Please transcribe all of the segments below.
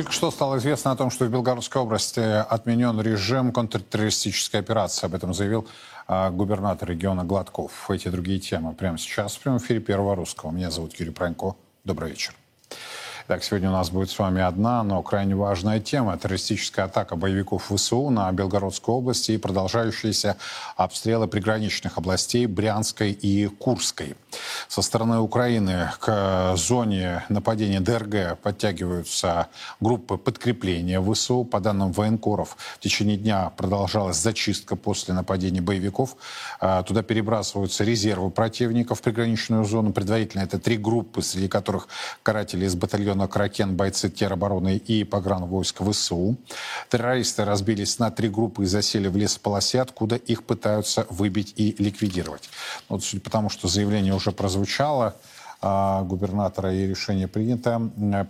Только что стало известно о том, что в Белгородской области отменен режим контртеррористической операции. Об этом заявил а, губернатор региона Гладков. Эти другие темы прямо сейчас в прямом эфире Первого Русского. Меня зовут Юрий Пронько. Добрый вечер. Так, сегодня у нас будет с вами одна, но крайне важная тема. Террористическая атака боевиков ВСУ на Белгородской области и продолжающиеся обстрелы приграничных областей Брянской и Курской. Со стороны Украины к зоне нападения ДРГ подтягиваются группы подкрепления ВСУ. По данным военкоров, в течение дня продолжалась зачистка после нападения боевиков. А, туда перебрасываются резервы противника в приграничную зону. Предварительно это три группы, среди которых каратели из батальона батальона «Кракен» бойцы теробороны и погранвойск ВСУ. Террористы разбились на три группы и засели в лесополосе, откуда их пытаются выбить и ликвидировать. Вот судя по тому, что заявление уже прозвучало, а, губернатора и решение принято.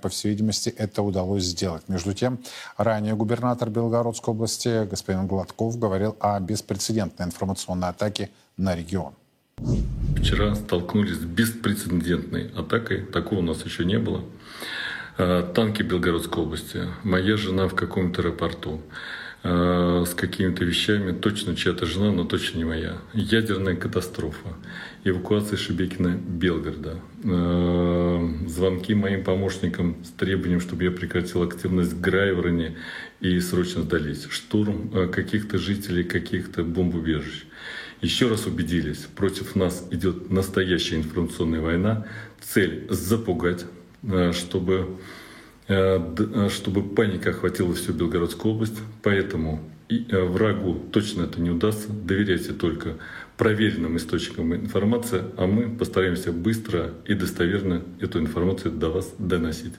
По всей видимости, это удалось сделать. Между тем, ранее губернатор Белгородской области господин Гладков говорил о беспрецедентной информационной атаке на регион. Вчера столкнулись с беспрецедентной атакой. Такого у нас еще не было. Э, танки Белгородской области, моя жена в каком-то аэропорту. Э, с какими-то вещами, точно чья-то жена, но точно не моя. Ядерная катастрофа, эвакуация Шебекина Белгорода, э, звонки моим помощникам с требованием, чтобы я прекратил активность в Грайвороне и срочно сдались, штурм каких-то жителей каких-то бомбоубежищ. Еще раз убедились, против нас идет настоящая информационная война, цель запугать, чтобы, чтобы паника охватила всю Белгородскую область. Поэтому и врагу точно это не удастся. Доверяйте только проверенным источникам информации, а мы постараемся быстро и достоверно эту информацию до вас доносить.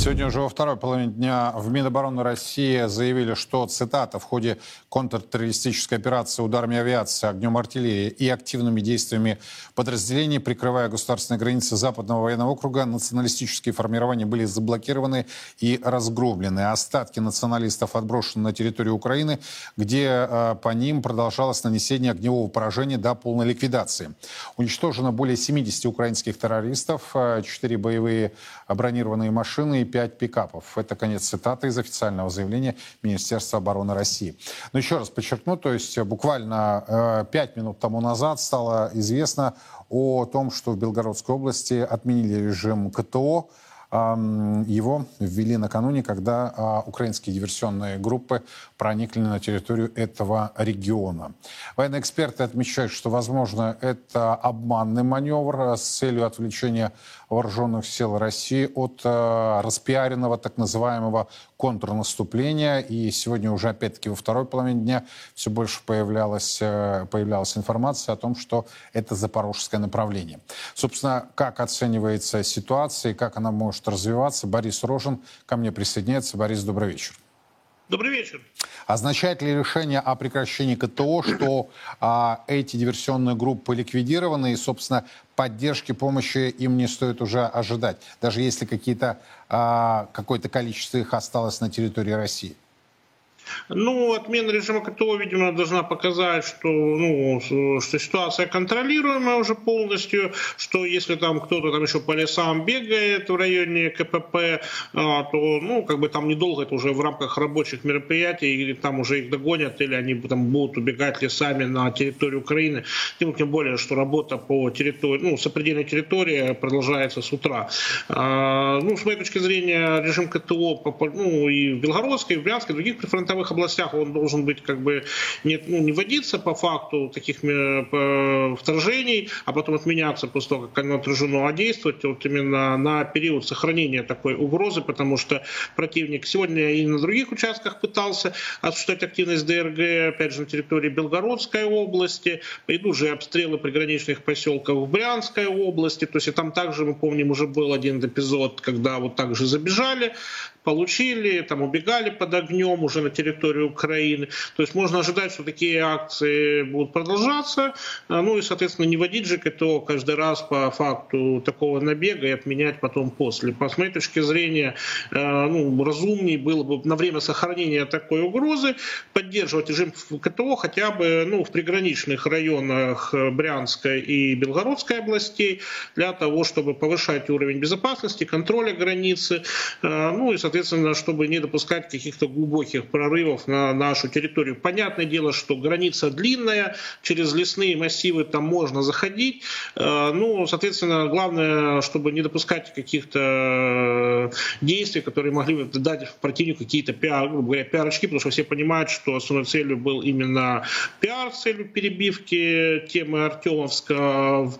Сегодня уже во второй половине дня в Минобороны России заявили, что, цитата, в ходе контртеррористической операции ударами авиации, огнем артиллерии и активными действиями подразделений, прикрывая государственные границы Западного военного округа, националистические формирования были заблокированы и разгромлены. Остатки националистов отброшены на территорию Украины, где э, по ним продолжалось нанесение огневого поражения до полной ликвидации. Уничтожено более 70 украинских террористов, 4 э, боевые бронированные машины и 5 пикапов. Это конец цитаты из официального заявления Министерства обороны России. Но еще раз подчеркну, то есть буквально э, 5 минут тому назад стало известно о том, что в Белгородской области отменили режим КТО, его ввели накануне, когда а, украинские диверсионные группы проникли на территорию этого региона. Военные эксперты отмечают, что, возможно, это обманный маневр с целью отвлечения вооруженных сил России от э, распиаренного так называемого контрнаступления. И сегодня уже, опять-таки, во второй половине дня все больше появлялась, э, появлялась информация о том, что это запорожское направление. Собственно, как оценивается ситуация и как она может развиваться, Борис Рожин ко мне присоединяется. Борис, добрый вечер. Добрый вечер. Означает ли решение о прекращении КТО, что а, эти диверсионные группы ликвидированы и, собственно, поддержки, помощи им не стоит уже ожидать, даже если какие-то, а, какое-то количество их осталось на территории России? Ну, отмена режима КТО, видимо, должна показать, что, ну, что ситуация контролируемая уже полностью, что если там кто-то там еще по лесам бегает в районе КПП, а, то, ну, как бы там недолго это уже в рамках рабочих мероприятий, или там уже их догонят, или они там будут убегать лесами на территорию Украины. Тем, тем более, что работа по территории, ну, сопредельной территории продолжается с утра. А, ну, с моей точки зрения, режим КТО, ну, и в Белгородской, и в Брянской, и в других прифронтовых прифронтовых областях он должен быть как бы не, ну, не вводиться по факту таких э, вторжений, а потом отменяться после того, как оно отражено, а действовать вот именно на период сохранения такой угрозы, потому что противник сегодня и на других участках пытался осуществлять активность ДРГ, опять же, на территории Белгородской области, идут же обстрелы приграничных поселков в Брянской области, то есть и там также, мы помним, уже был один эпизод, когда вот так же забежали, получили, там убегали под огнем уже на территории территории Украины. То есть можно ожидать, что такие акции будут продолжаться, ну и, соответственно, не вводить же КТО каждый раз по факту такого набега и отменять потом после. По моей точки зрения, ну, разумнее было бы на время сохранения такой угрозы поддерживать режим КТО хотя бы ну, в приграничных районах Брянской и Белгородской областей для того, чтобы повышать уровень безопасности, контроля границы, ну и, соответственно, чтобы не допускать каких-то глубоких прорывов на нашу территорию. Понятное дело, что граница длинная, через лесные массивы там можно заходить, ну, соответственно, главное, чтобы не допускать каких-то действий, которые могли бы дать противнику какие-то пиар, грубо говоря, пиар-очки, потому что все понимают, что основной целью был именно пиар, целью перебивки темы Артемовска,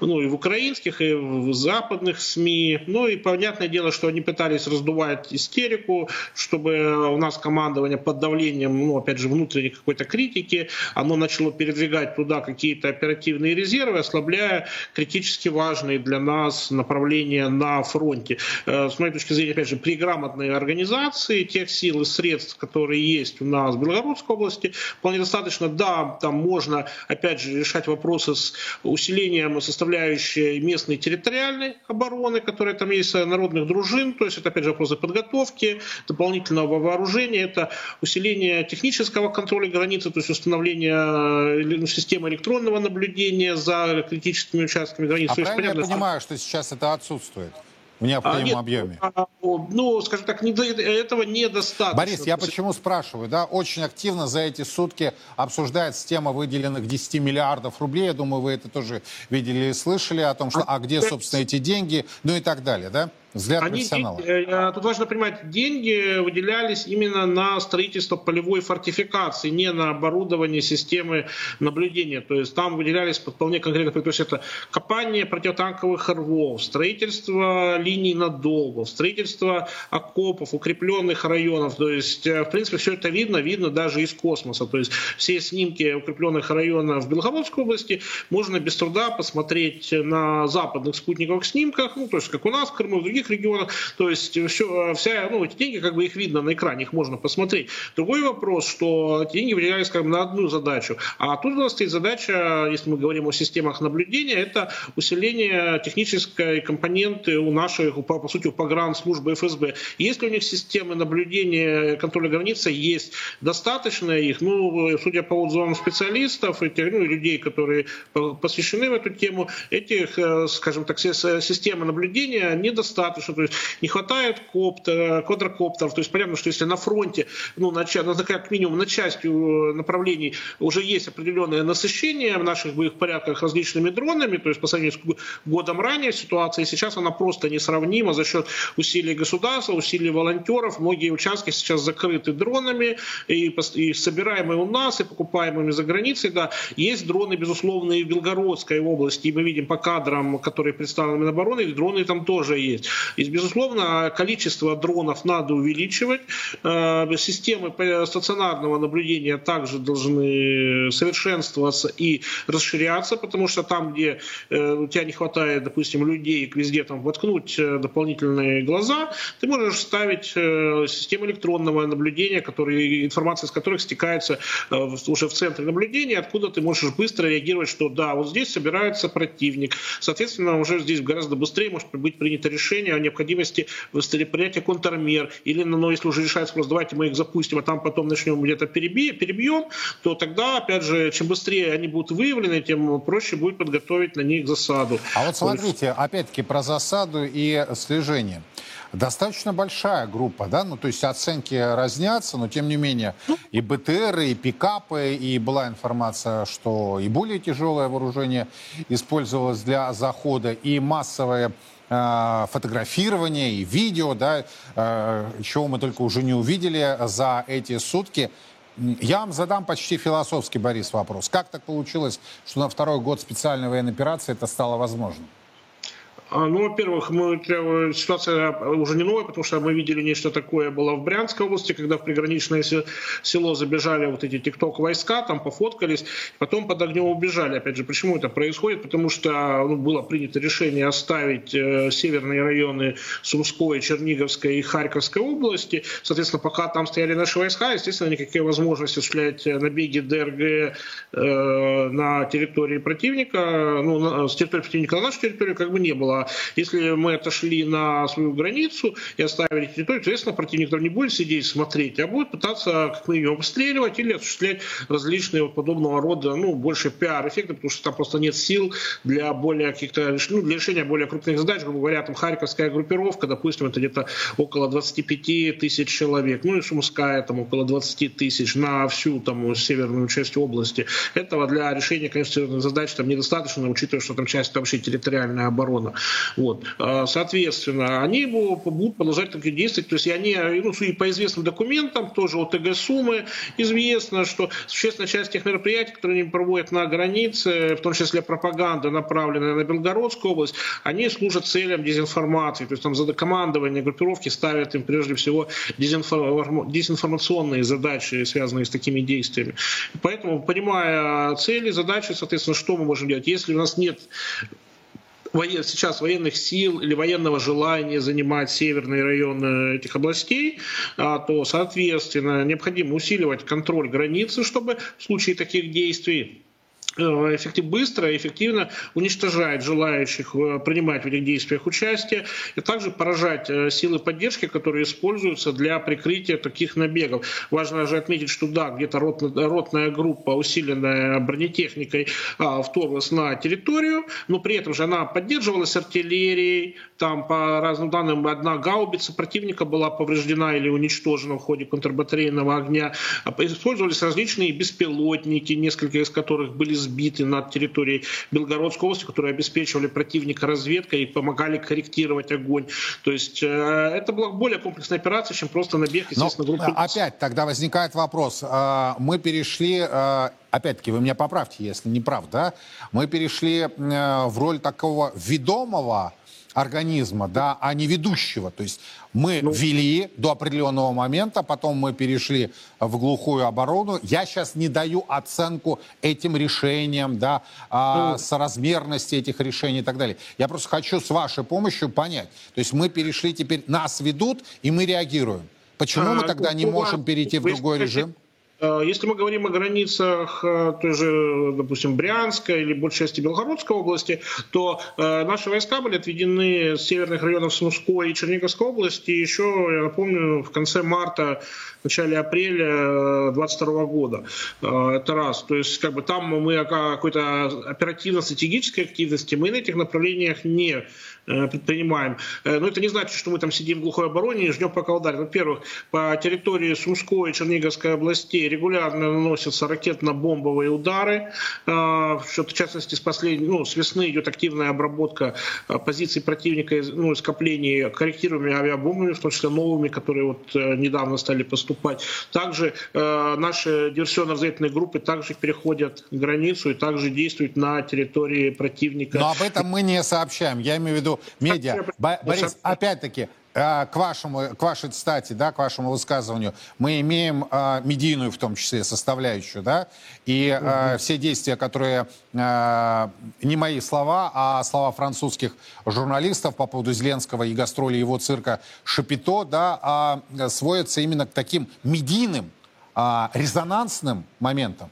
ну и в украинских, и в западных СМИ. Ну и понятное дело, что они пытались раздувать истерику, чтобы у нас командование под давлением, ну опять же, внутренней какой-то критики, оно начало передвигать туда какие-то оперативные резервы, ослабляя критически важные для нас направления на фронте. Э, с моей точки зрения, опять же, при грамотной организации тех сил и средств, которые есть у нас в Белгородской области, вполне достаточно. Да, там можно, опять же, решать вопросы с усилением составляющей местной территориальной обороны, которая там есть, народных дружин, то есть это, опять же, вопросы подготовки, дополнительного вооружения, это усиление технического контроля границы, то есть установление ну, системы электронного наблюдения за критическими участками границы. А правильно есть, понятно, я понимаю, что сейчас это отсутствует? в необходимом а, нет, объеме? А, ну, скажем так, не, этого недостаточно. Борис, я почему спрашиваю, да, очень активно за эти сутки обсуждается тема выделенных 10 миллиардов рублей, я думаю, вы это тоже видели и слышали о том, что, а, а где, собственно, эти деньги, ну и так далее, да? Взгляд Они, профессионала. Э, тут важно понимать, деньги выделялись именно на строительство полевой фортификации, не на оборудование системы наблюдения. То есть там выделялись вполне конкретно, то есть это копание противотанковых рвов, строительство линий надолбов, строительство окопов, укрепленных районов. То есть, э, в принципе, все это видно, видно даже из космоса. То есть все снимки укрепленных районов в Белгородской области можно без труда посмотреть на западных спутниковых снимках, ну, то есть как у нас в Крыму, в других других регионах. То есть все, вся, ну, эти деньги, как бы их видно на экране, их можно посмотреть. Другой вопрос, что эти деньги выделялись, скажем, на одну задачу. А тут у нас стоит задача, если мы говорим о системах наблюдения, это усиление технической компоненты у наших, по, по сути, у погранслужбы ФСБ. Если у них системы наблюдения контроля границы есть, достаточно их, ну, судя по отзывам специалистов, этих, ну, людей, которые посвящены в эту тему, этих, э, скажем так, системы наблюдения недостаточно достаточно, то есть не хватает коптера, квадрокоптеров, то есть понятно, что если на фронте, ну, на, на, как минимум на части э, направлений уже есть определенное насыщение в наших боевых порядках различными дронами, то есть по сравнению с годом ранее ситуация сейчас она просто несравнима за счет усилий государства, усилий волонтеров, многие участки сейчас закрыты дронами и, и собираемые у нас, и покупаемыми за границей, да, есть дроны, безусловно, и в Белгородской области, и мы видим по кадрам, которые представлены Минобороны, дроны там тоже есть. И, безусловно, количество дронов надо увеличивать. Э, системы стационарного наблюдения также должны совершенствоваться и расширяться, потому что там, где э, у тебя не хватает, допустим, людей, везде там воткнуть э, дополнительные глаза, ты можешь ставить систему электронного наблюдения, которые, информация из которых стекается уже в центре наблюдения, откуда ты можешь быстро реагировать, что да, вот здесь собирается противник. Соответственно, уже здесь гораздо быстрее может быть принято решение решение о необходимости принятия контрмер, или, ну, если уже решается вопрос, давайте мы их запустим, а там потом начнем где-то перебьем, то тогда, опять же, чем быстрее они будут выявлены, тем проще будет подготовить на них засаду. А вот смотрите, опять-таки про засаду и слежение достаточно большая группа, да, ну, то есть оценки разнятся, но тем не менее и БТР, и пикапы, и была информация, что и более тяжелое вооружение использовалось для захода, и массовое Э, фотографирование и видео, да, э, чего мы только уже не увидели за эти сутки. Я вам задам почти философский, Борис, вопрос. Как так получилось, что на второй год специальной военной операции это стало возможным? А, ну, во-первых, мы, ситуация уже не новая, потому что мы видели нечто такое было в Брянской области, когда в приграничное село забежали вот эти тикток-войска, там пофоткались, потом под огнем убежали. Опять же, почему это происходит? Потому что ну, было принято решение оставить э, северные районы Сумской, Черниговской и Харьковской области. Соответственно, пока там стояли наши войска, естественно, никакие возможности осуществлять набеги ДРГ э, на территории противника, ну, на, с территории противника на нашу территорию как бы не было. Если мы отошли на свою границу и оставили территорию, соответственно, противник там не будет сидеть смотреть, а будет пытаться как минимум обстреливать или осуществлять различные вот подобного рода, ну, больше пиар-эффекты, потому что там просто нет сил для более каких-то, ну, для решения более крупных задач, грубо говоря, там Харьковская группировка, допустим, это где-то около 25 тысяч человек, ну и Сумская там около 20 тысяч на всю там северную часть области. Этого для решения, конечно, задач там недостаточно, учитывая, что там часть вообще территориальная оборона. Вот. А, соответственно, они будут продолжать такие действовать. То есть они, ну, и по известным документам, тоже ОТГ Сумы, известно, что существенная часть тех мероприятий, которые они проводят на границе, в том числе пропаганда, направленная на Белгородскую область, они служат целям дезинформации. То есть там за командование группировки ставят им прежде всего дезинформационные задачи, связанные с такими действиями. Поэтому, понимая цели, задачи, соответственно, что мы можем делать? Если у нас нет сейчас военных сил или военного желания занимать северные районы этих областей, а, то, соответственно, необходимо усиливать контроль границы, чтобы в случае таких действий Э, эффектив, быстро и эффективно уничтожает желающих э, принимать в этих действиях участие, и также поражать э, силы поддержки, которые используются для прикрытия таких набегов. Важно же отметить, что да, где-то ротная, ротная группа, усиленная бронетехникой, а, вторглась на территорию, но при этом же она поддерживалась артиллерией, там по разным данным одна гаубица противника была повреждена или уничтожена в ходе контрбатарейного огня. А, использовались различные беспилотники, несколько из которых были сбиты над территорией Белгородской области, которые обеспечивали противника разведкой и помогали корректировать огонь. То есть э, это была более комплексная операция, чем просто набег, естественно, Но, группы. Опять тогда возникает вопрос. Э, мы перешли э, опять-таки, вы меня поправьте, если не прав, да, мы перешли в роль такого ведомого организма, да, а не ведущего. То есть мы ну, вели до определенного момента, потом мы перешли в глухую оборону. Я сейчас не даю оценку этим решениям, да, а, ну, соразмерности этих решений и так далее. Я просто хочу с вашей помощью понять. То есть мы перешли теперь, нас ведут, и мы реагируем. Почему а, мы тогда не можем перейти в другой режим? Э, если мы говорим о границах э, той же, допустим, Брянской или большей части Белгородской области, то э, наши войска были отведены с северных районов Сумской и Черниговской области еще, я напомню, в конце марта, начале апреля 2022 года. Это раз. То есть как бы там мы о какой-то оперативно-стратегической активности мы на этих направлениях не предпринимаем. Но это не значит, что мы там сидим в глухой обороне и ждем, пока ударят. Во-первых, по территории Сумской и Черниговской областей регулярно наносятся ракетно-бомбовые удары. А, в частности, с, последней, ну, с весны идет активная обработка позиций противника, ну, скоплений корректируемыми авиабомбами, в том числе новыми, которые вот э, недавно стали поступать. Также э, наши диверсионно-разведывательные группы также переходят границу и также действуют на территории противника. Но об этом мы не сообщаем. Я имею в виду медиа. Борис, опять-таки, а, к вашему, к вашей стати, да, к вашему высказыванию, мы имеем э, медийную, в том числе, составляющую, да, и э, угу. все действия, которые э, не мои слова, а слова французских журналистов по поводу Зеленского и гастроли его цирка Шапито, да, э, сводятся именно к таким медийным, э, резонансным моментам.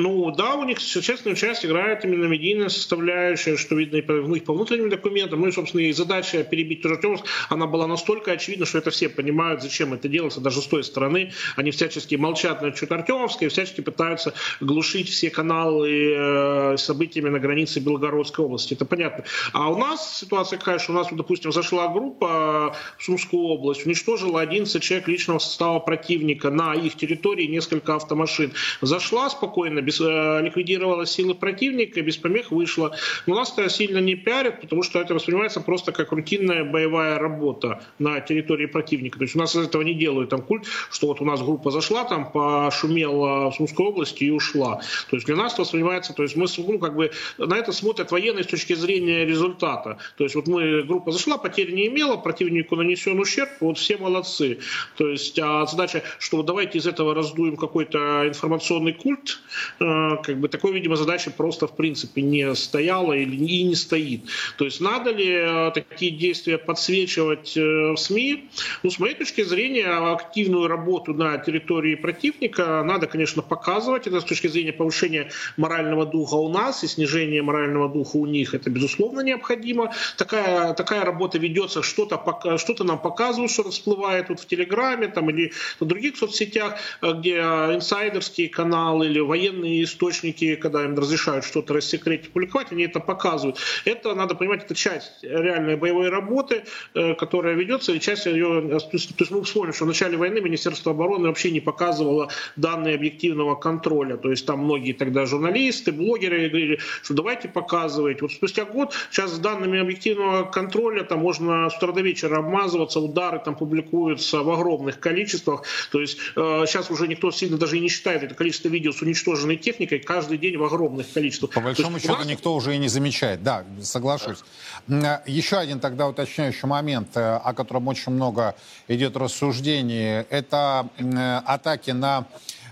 Ну да, у них существенную часть играет именно медийная составляющая, что видно и по, ну, и по внутренним документам. Ну и, собственно, и задача перебить Артемовск, она была настолько очевидна, что это все понимают, зачем это делается, даже с той стороны. Они всячески молчат на счет Артемовска и всячески пытаются глушить все каналы э, событиями на границе Белгородской области. Это понятно. А у нас ситуация какая, что у нас, допустим, зашла группа в Сумскую область, уничтожила 11 человек личного состава противника на их территории, несколько автомашин. Зашла спокойно, без, э, ликвидировала силы противника, без помех вышла. Но нас это сильно не пиарит, потому что это воспринимается просто как рутинная боевая работа на территории противника. То есть у нас из этого не делают там культ, что вот у нас группа зашла, там пошумела в Сумской области и ушла. То есть для нас это воспринимается, то есть мы ну, как бы на это смотрят военные с точки зрения результата. То есть вот мы, группа зашла, потерь не имела, противнику нанесен ущерб, вот все молодцы. То есть а задача, что давайте из этого раздуем какой-то информационный культ, как бы такой, видимо, задачи просто в принципе не стояла или и не стоит. То есть надо ли э, такие действия подсвечивать э, в СМИ? Ну, с моей точки зрения, активную работу на территории противника надо, конечно, показывать. Это с точки зрения повышения морального духа у нас и снижения морального духа у них. Это, безусловно, необходимо. Такая, такая работа ведется, что-то что нам показывают, что всплывает вот в Телеграме там, или в других соцсетях, э, где инсайдерские каналы или военные источники, когда им разрешают что-то рассекретить, публиковать, они это показывают. Это, надо понимать, это часть реальной боевой работы, э, которая ведется, и часть ее... То есть мы вспомним, что в начале войны Министерство обороны вообще не показывало данные объективного контроля. То есть там многие тогда журналисты, блогеры говорили, что давайте показывать. Вот спустя год сейчас с данными объективного контроля там можно с утра до вечера обмазываться, удары там публикуются в огромных количествах. То есть э, сейчас уже никто сильно даже и не считает это количество видео с уничтоженной техникой каждый день в огромных количествах. По большому есть, счету нас... никто уже и не замечает. Да, соглашусь. Да. Еще один тогда уточняющий момент, э, о котором очень много идет рассуждений, это э, атаки на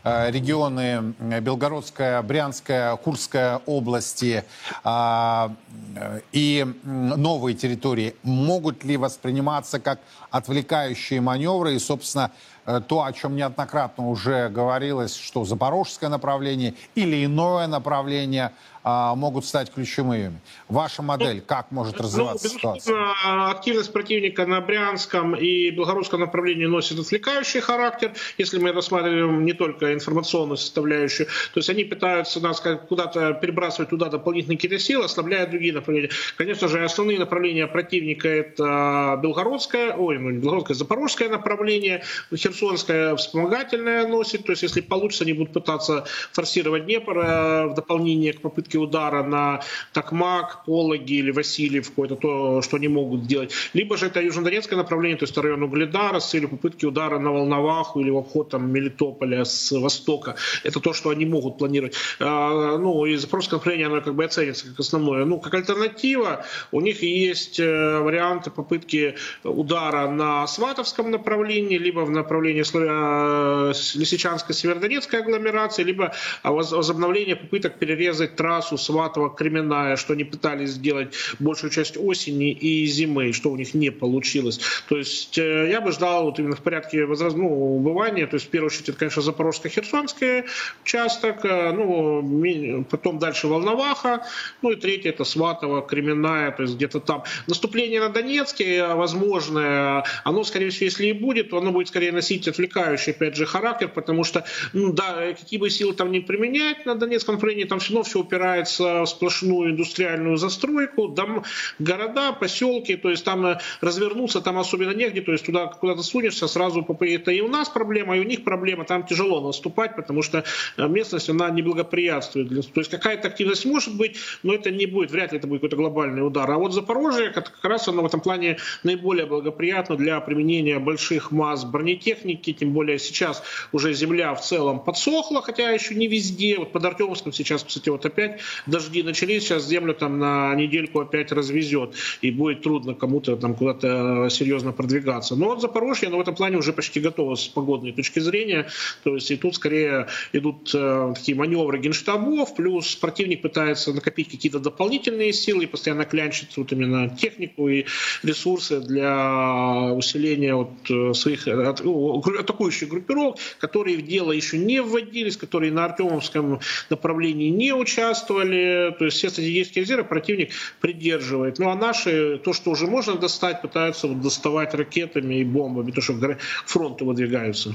Э, регионы Белгородская, Брянская, Курская области а, э, и новые территории могут ли восприниматься как отвлекающие маневры и, собственно, э, то, о чем неоднократно уже говорилось, что запорожское направление или иное направление а, могут стать ключевыми. Ваша модель, как может ну, развиваться ну, ситуация? Активность противника на Брянском и Белгородском направлении носит отвлекающий характер, если мы рассматриваем не только информационную составляющую. То есть они пытаются нас куда-то перебрасывать туда дополнительные какие-то силы, ослабляя другие направления. Конечно же, основные направления противника это Белгородское, ой, ну не Белгородское, Запорожское направление, Херсонское вспомогательное носит. То есть если получится, они будут пытаться форсировать Днепр э, в дополнение к попытке удара на Токмак, Пологи или Васильев, какое-то то, что они могут сделать. Либо же это южнодонецкое направление, то есть район Угледара, целью попытки удара на Волноваху или в обход там, Мелитополя с востока. Это то, что они могут планировать. А, ну, и запорожское направление, оно как бы оценится как основное. Ну, как альтернатива, у них есть э, варианты попытки удара на Сватовском направлении, либо в направлении э, Лисичанской Северодонецкой агломерации, либо возобновление попыток перерезать трассу трассу Сватово-Кременная, что они пытались сделать большую часть осени и зимы, что у них не получилось. То есть э, я бы ждал вот именно в порядке возраст... ну, убывания, то есть в первую очередь это, конечно, Запорожско-Херсонский участок, э, ну, потом дальше Волноваха, ну и третье это Сватово, Кременная, то есть где-то там. Наступление на Донецке э, возможное, оно, скорее всего, если и будет, то оно будет скорее носить отвлекающий, опять же, характер, потому что, ну, да, какие бы силы там не применять на Донецком направлении, там все равно все упирается упирается в сплошную индустриальную застройку, дом, города, поселки, то есть там э, развернуться там особенно негде, то есть туда куда-то сунешься, сразу это и у нас проблема, и у них проблема, там тяжело наступать, потому что э, местность, она не благоприятствует. То есть какая-то активность может быть, но это не будет, вряд ли это будет какой-то глобальный удар. А вот Запорожье, как раз оно в этом плане наиболее благоприятно для применения больших масс бронетехники, тем более сейчас уже земля в целом подсохла, хотя еще не везде. Вот под Артемовском сейчас, кстати, вот опять дожди начались, сейчас землю там на недельку опять развезет, и будет трудно кому-то там куда-то э, серьезно продвигаться. Но вот Запорожье, оно в этом плане уже почти готово с погодной точки зрения, то есть и тут скорее идут э, такие маневры генштабов, плюс противник пытается накопить какие-то дополнительные силы и постоянно клянчит вот именно технику и ресурсы для усиления вот э, своих ну, атакующих группировок, которые в дело еще не вводились, которые на Артемовском направлении не участвуют, участвовали, то есть все стратегические резервы противник придерживает. Ну а наши, то, что уже можно достать, пытаются вот доставать ракетами и бомбами, то, что к фронту выдвигаются.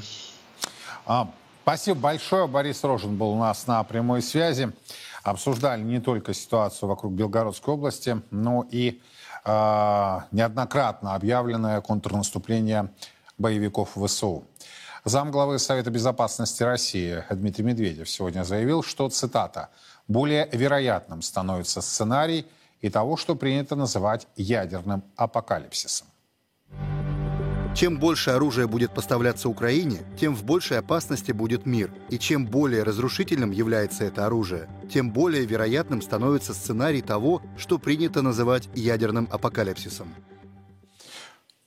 А, спасибо большое. Борис Рожин был у нас на прямой связи. Обсуждали не только ситуацию вокруг Белгородской области, но и э, неоднократно объявленное контрнаступление боевиков ВСУ. Замглавы Совета Безопасности России Дмитрий Медведев сегодня заявил, что, цитата, «более вероятным становится сценарий и того, что принято называть ядерным апокалипсисом». Чем больше оружия будет поставляться Украине, тем в большей опасности будет мир. И чем более разрушительным является это оружие, тем более вероятным становится сценарий того, что принято называть ядерным апокалипсисом.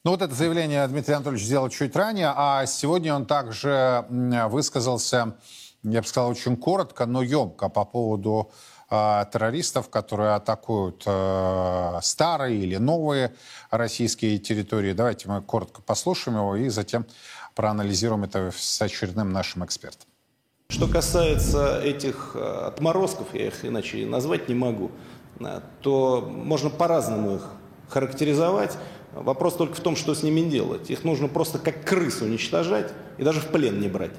Ну вот это заявление Дмитрий Анатольевич сделал чуть ранее, а сегодня он также высказался, я бы сказал, очень коротко, но емко по поводу э, террористов, которые атакуют э, старые или новые российские территории. Давайте мы коротко послушаем его и затем проанализируем это с очередным нашим экспертом. Что касается этих отморозков, я их иначе назвать не могу, то можно по-разному их характеризовать. Вопрос только в том, что с ними делать. Их нужно просто как крыс уничтожать и даже в плен не брать.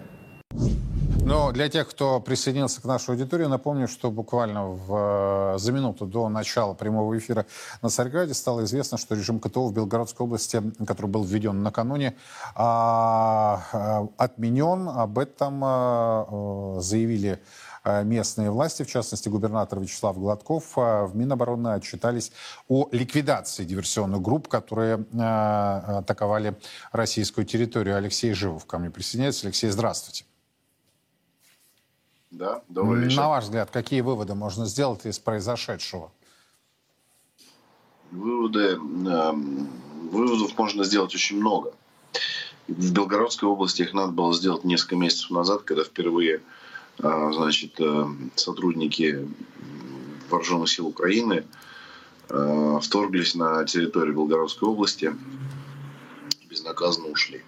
Но для тех, кто присоединился к нашей аудитории, напомню, что буквально в, за минуту до начала прямого эфира на Царьграде стало известно, что режим КТО в Белгородской области, который был введен накануне, а, а, отменен. Об этом а, заявили местные власти, в частности губернатор Вячеслав Гладков, в Минобороны отчитались о ликвидации диверсионных групп, которые атаковали российскую территорию. Алексей Живов ко мне присоединяется. Алексей, здравствуйте. Да, добрый вечер. На ваш взгляд, какие выводы можно сделать из произошедшего? Выводы, э, выводов можно сделать очень много. В Белгородской области их надо было сделать несколько месяцев назад, когда впервые э, значит, э, сотрудники вооруженных сил Украины э, вторглись на территорию Белгородской области, безнаказанно ушли.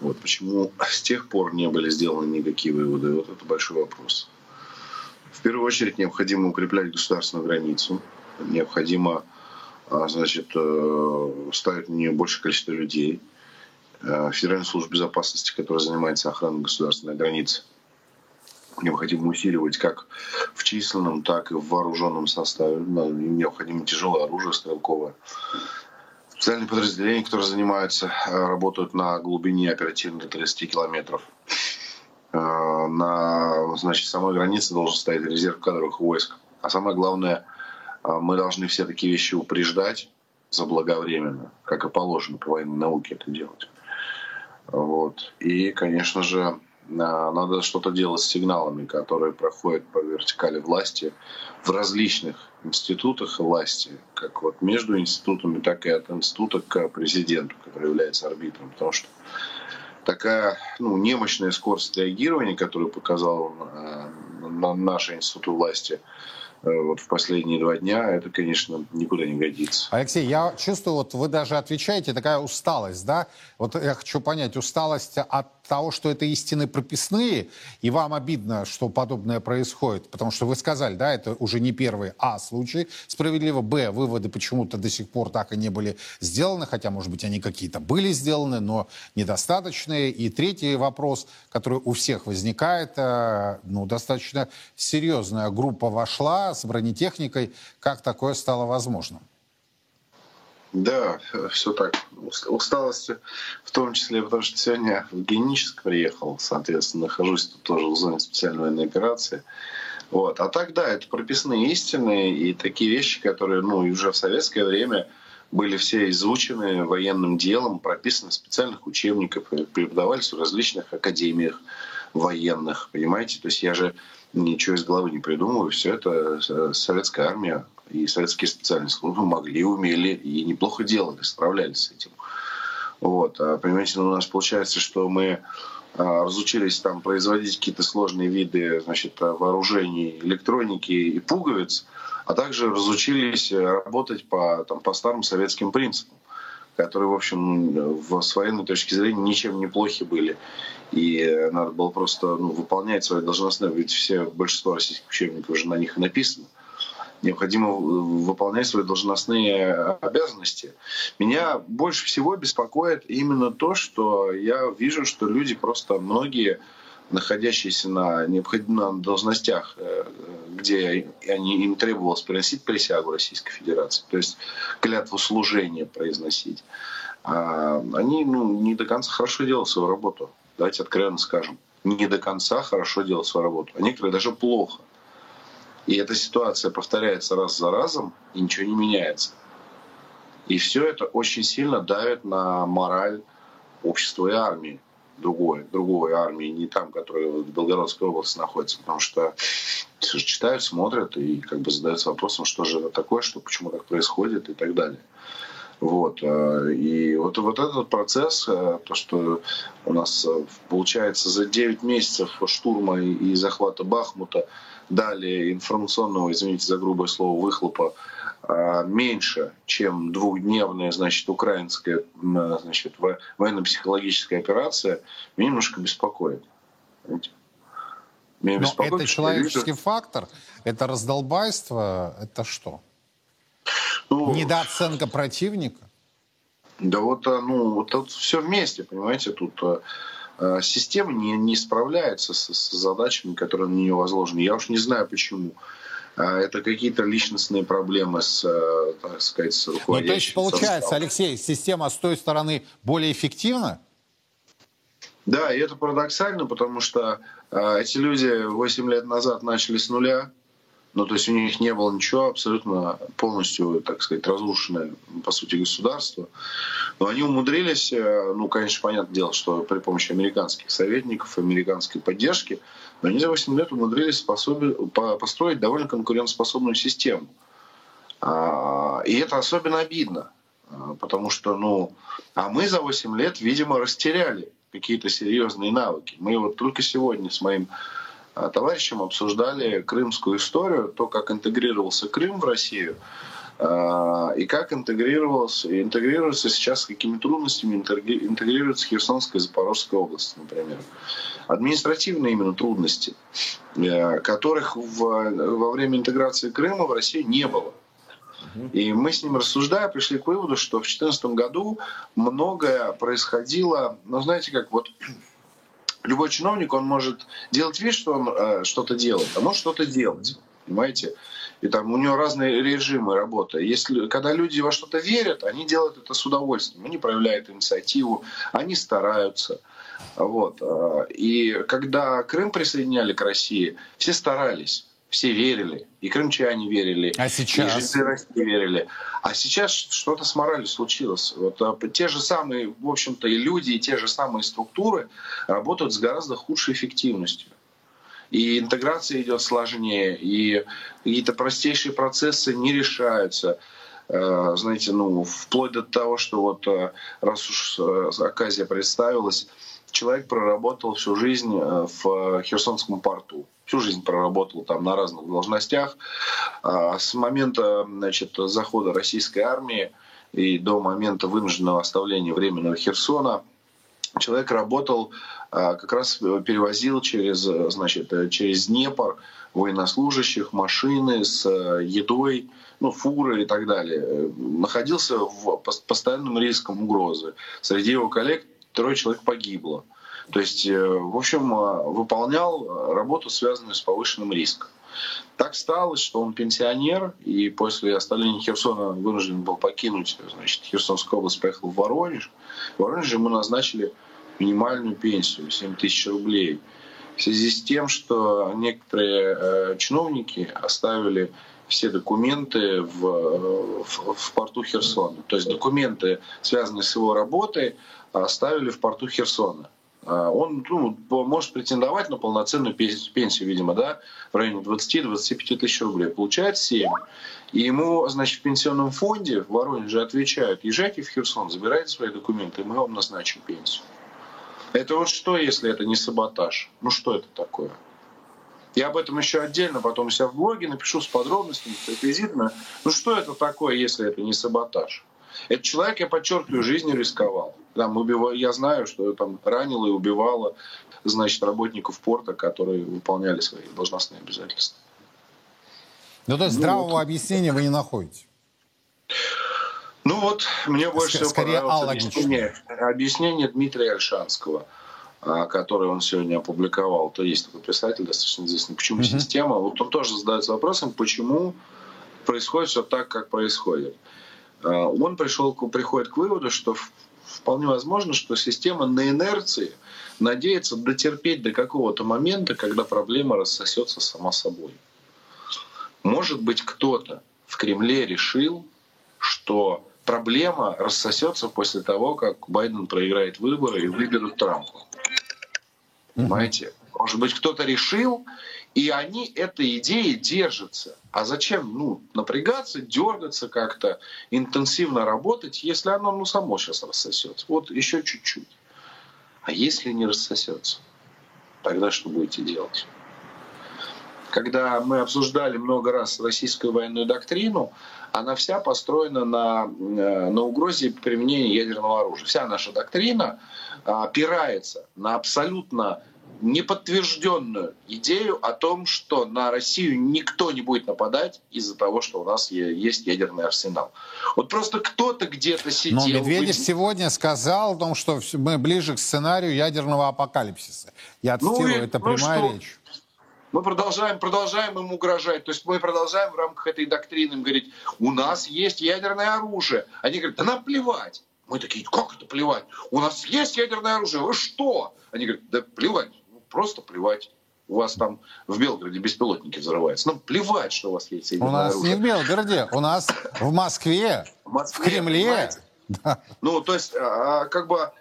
Вот почему с тех пор не были сделаны никакие выводы, вот это большой вопрос. В первую очередь необходимо укреплять государственную границу, необходимо а, значит, э, ставить на нее большее количество людей. Федеральная служба безопасности, которая занимается охраной государственной границы, необходимо усиливать как в численном, так и в вооруженном составе. Им необходимо тяжелое оружие стрелковое специальные подразделения, которые занимаются, э, работают на глубине оперативно до 30 километров. Э, на значит, самой границе должен стоять резерв кадровых войск. А самое главное, э, мы должны все такие вещи упреждать заблаговременно, как и положено по военной науке это делать. Вот. И, конечно же, надо что-то делать с сигналами, которые проходят по вертикали власти в различных институтах власти, как вот между институтами, так и от института к президенту, который является арбитром. Потому что такая ну, немощная скорость реагирования, которую показал э, наш институт власти, Э, вот в последние два дня, это, конечно, никуда не годится. Алексей, я чувствую, вот вы даже отвечаете, такая усталость, да? Вот я хочу понять, усталость от того, что это истины прописные, и вам обидно, что подобное происходит, потому что вы сказали, да, это уже не первый, а, случай, справедливо, б, выводы почему-то до сих пор так и не были сделаны, хотя, может быть, они какие-то были сделаны, но недостаточные, и третий вопрос, который у всех возникает, э, ну, достаточно серьезная группа вошла, с бронетехникой. Как такое стало возможным? Да, все так. Усталость в том числе, потому что сегодня в Геническ приехал, соответственно, нахожусь тут тоже в зоне специальной военной операции. Вот. А так, да, это прописные истины и такие вещи, которые ну, уже в советское время были все изучены военным делом, прописаны в специальных учебниках, преподавались в различных академиях военных, понимаете? То есть я же ничего из головы не придумываю. Все это э, советская армия и советские специальные службы могли, умели и неплохо делали, справлялись с этим. Вот. А, понимаете, ну, у нас получается, что мы а, разучились там производить какие-то сложные виды значит, вооружений, электроники и пуговиц, а также разучились работать по, там, по старым советским принципам которые, в общем, с военной точки зрения ничем не плохи были. И надо было просто ну, выполнять свои должностные, ведь все, большинство российских учебников уже на них и написано. Необходимо выполнять свои должностные обязанности. Меня больше всего беспокоит именно то, что я вижу, что люди просто многие находящиеся на необходимых должностях, э, где они, им требовалось приносить присягу Российской Федерации, то есть клятву служения произносить, а они ну, не до конца хорошо делают свою работу. давайте откровенно скажем, не до конца хорошо делают свою работу, а некоторые даже плохо. И эта ситуация повторяется раз за разом, и ничего не меняется. И все это очень сильно давит на мораль общества и армии другой, другой армии, не там, которая в Белгородской области находится, потому что все же читают, смотрят и как бы задаются вопросом, что же это такое, что почему так происходит и так далее. Вот. Э, и вот, вот этот процесс, э, то, что у нас э, получается за 9 месяцев штурма и захвата Бахмута, далее информационного, извините за грубое слово, выхлопа меньше, чем двухдневная, значит, украинская, значит, военно-психологическая операция, меня немножко беспокоит. Меня Но беспокоит, это человеческий люди... фактор, это раздолбайство, это что? Ну, Недооценка противника? Да вот, а, ну, вот тут все вместе, понимаете, тут а, система не, не справляется с, с задачами, которые на нее возложены. Я уж не знаю почему. Это какие-то личностные проблемы с, так сказать, с руководящим. Ну, то есть, получается, составом. Алексей, система с той стороны более эффективна? Да, и это парадоксально, потому что э, эти люди 8 лет назад начали с нуля, ну, то есть у них не было ничего, абсолютно полностью, так сказать, разрушенное, по сути, государство. Но они умудрились, э, ну, конечно, понятное дело, что при помощи американских советников, американской поддержки, но они за 8 лет умудрились способи, построить довольно конкурентоспособную систему. А, и это особенно обидно, а, потому что, ну, а мы за 8 лет, видимо, растеряли какие-то серьезные навыки. Мы вот только сегодня с моим товарищем обсуждали крымскую историю, то, как интегрировался Крым в Россию, а, и как интегрировался, интегрируется сейчас, с какими трудностями интегрируется Херсонская и Запорожская область, например. Административные именно трудности, э, которых в, во время интеграции Крыма в России не было. И мы с ним рассуждая пришли к выводу, что в 2014 году многое происходило, ну знаете как, вот любой чиновник, он может делать вид, что он э, что-то делает, а может что-то делать. Понимаете? И там у него разные режимы работы. Если, когда люди во что-то верят, они делают это с удовольствием. Они проявляют инициативу, они стараются. Вот. Э, и когда Крым присоединяли к России, все старались все верили, и крымчане верили, а сейчас? и жители России верили. А сейчас что-то с моралью случилось. Вот, а, те же самые, в общем-то, и люди, и те же самые структуры работают с гораздо худшей эффективностью. И интеграция идет сложнее, и какие-то простейшие процессы не решаются. Э, знаете, ну, вплоть до того, что вот э, раз уж э, оказия представилась, человек проработал всю жизнь в Херсонском порту всю жизнь проработал там на разных должностях. А с момента значит, захода российской армии и до момента вынужденного оставления временного Херсона человек работал, а, как раз перевозил через, значит, через Днепр военнослужащих, машины с едой, ну, фуры и так далее. Находился в постоянном риском угрозы. Среди его коллег трое человек погибло. То есть, э, в общем, э, выполнял работу, связанную с повышенным риском. Так стало, что он пенсионер, и после оставления Херсона вынужден был покинуть значит, Херсонскую область, поехал в Воронеж. В Воронеже ему назначили минимальную пенсию 7 тысяч рублей. В связи с тем, что некоторые э, чиновники оставили все документы в, в, в порту Херсона. То есть документы, связанные с его работой, оставили в порту Херсона. А, он ну, может претендовать на полноценную пенсию, видимо, да, в районе 20-25 тысяч рублей. Получает 7. И ему, значит, в пенсионном фонде в Воронеже отвечают, езжайте в Херсон, забирайте свои документы, и мы вам назначим пенсию. Это вот что, если это не саботаж? Ну что это такое? Я об этом еще отдельно потом у себя в блоге напишу с подробностями, с реквизитами. Ну что это такое, если это не саботаж? Этот человек, я подчеркиваю, жизнью рисковал. Там убивал, я знаю, что там ранило и убивало значит, работников порта, которые выполняли свои должностные обязательства. Ну, то есть ну, здравого вот. объяснения вы не находите? Ну вот, мне больше всего понравилось объяснение, объяснение Дмитрия Альшанского, а, который он сегодня опубликовал. То есть такой писатель достаточно известный. Почему mm-hmm. система? Вот он тоже задается вопросом, почему происходит все так, как происходит. А, он пришел, приходит к выводу, что вполне возможно, что система на инерции надеется дотерпеть до какого-то момента, когда проблема рассосется сама собой. Может быть, кто-то в Кремле решил, что проблема рассосется после того, как Байден проиграет выборы и выберут Трампа. Понимаете? Может быть, кто-то решил, и они этой идеи держатся. А зачем ну, напрягаться, дергаться как-то, интенсивно работать, если оно ну, само сейчас рассосется? Вот еще чуть-чуть. А если не рассосется, тогда что будете делать? Когда мы обсуждали много раз российскую военную доктрину, она вся построена на, э, на угрозе применения ядерного оружия. Вся наша доктрина опирается на абсолютно неподтвержденную идею о том, что на Россию никто не будет нападать из-за того, что у нас есть ядерный арсенал. Вот просто кто-то где-то сидел... Но Медведев вы... сегодня сказал о том, что мы ближе к сценарию ядерного апокалипсиса. Я ну цитирую, ну, это ну прямая что? речь. Мы продолжаем, продолжаем им угрожать. То есть мы продолжаем в рамках этой доктрины говорить, у нас есть ядерное оружие. Они говорят, да нам плевать. Мы такие, как это плевать? У нас есть ядерное оружие, вы что? Они говорят, да плевать просто плевать. У вас там в Белгороде беспилотники взрываются. Ну, плевать, что у вас есть У нас оружие. не в Белгороде, у нас в Москве, в, Москве, в Кремле. Да. Ну, то есть, а, как бы а,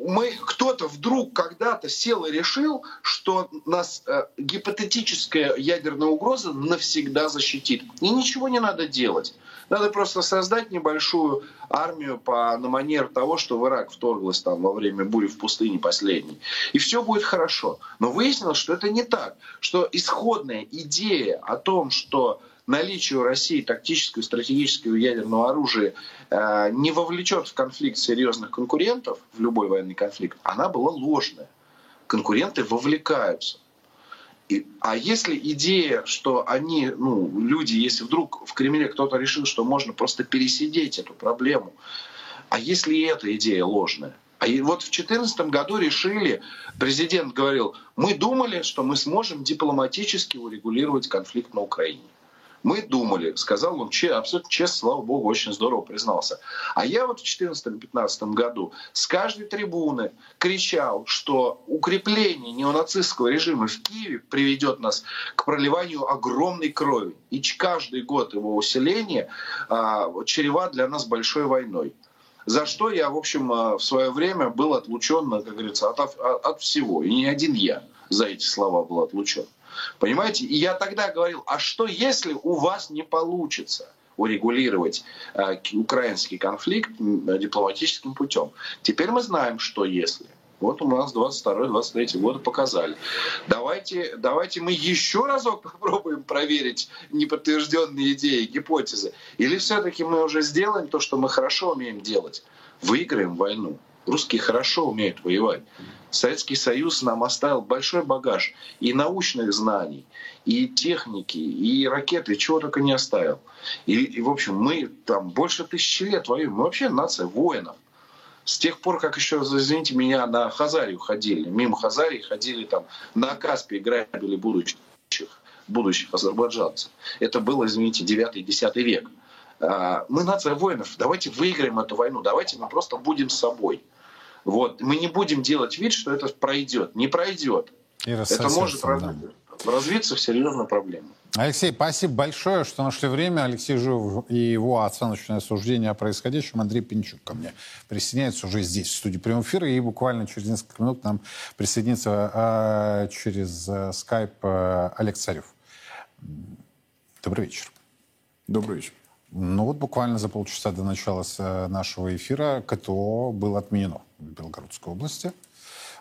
мы кто-то вдруг когда-то сел и решил, что нас э, гипотетическая ядерная угроза навсегда защитит. И ничего не надо делать. Надо просто создать небольшую армию по, на манер того, что в Ирак вторглась там во время бури в пустыне последней. И все будет хорошо. Но выяснилось, что это не так. Что исходная идея о том, что наличие у России тактического и стратегического ядерного оружия э, не вовлечет в конфликт серьезных конкурентов, в любой военный конфликт, она была ложная. Конкуренты вовлекаются. И, а если идея, что они, ну, люди, если вдруг в Кремле кто-то решил, что можно просто пересидеть эту проблему, а если и эта идея ложная? А вот в 2014 году решили, президент говорил, мы думали, что мы сможем дипломатически урегулировать конфликт на Украине. Мы думали, сказал он абсолютно честно, слава богу, очень здорово признался. А я вот в 2014-2015 году с каждой трибуны кричал, что укрепление неонацистского режима в Киеве приведет нас к проливанию огромной крови. И каждый год его усиления а, чреват для нас большой войной. За что я, в общем, а, в свое время был отлучен, как говорится, от, от всего. И не один я за эти слова был отлучен. Понимаете? И я тогда говорил, а что если у вас не получится? урегулировать э, украинский конфликт дипломатическим путем. Теперь мы знаем, что если. Вот у нас 22-23 годы показали. Давайте, давайте мы еще разок попробуем проверить неподтвержденные идеи, гипотезы. Или все-таки мы уже сделаем то, что мы хорошо умеем делать. Выиграем войну. Русские хорошо умеют воевать. Советский Союз нам оставил большой багаж и научных знаний, и техники, и ракеты, чего только не оставил. И, и в общем, мы там больше тысячи лет воюем. Мы вообще нация воинов. С тех пор, как еще, извините меня, на Хазарию ходили, мимо Хазарии ходили там на Каспии, грабили будущих, будущих азербайджанцев. Это было, извините, 9-10 век. А, мы нация воинов, давайте выиграем эту войну, давайте мы просто будем собой. Вот. Мы не будем делать вид, что это пройдет. Не пройдет. это может да. развиться в серьезную проблему. Алексей, спасибо большое, что нашли время. Алексей Жив и его оценочное суждение о происходящем. Андрей Пинчук ко мне присоединяется уже здесь, в студии прямого эфира. И буквально через несколько минут к нам присоединится э, через э, скайп э, Олег Царев. Добрый вечер. Добрый вечер. Ну вот буквально за полчаса до начала э, нашего эфира КТО было отменено Белгородской области.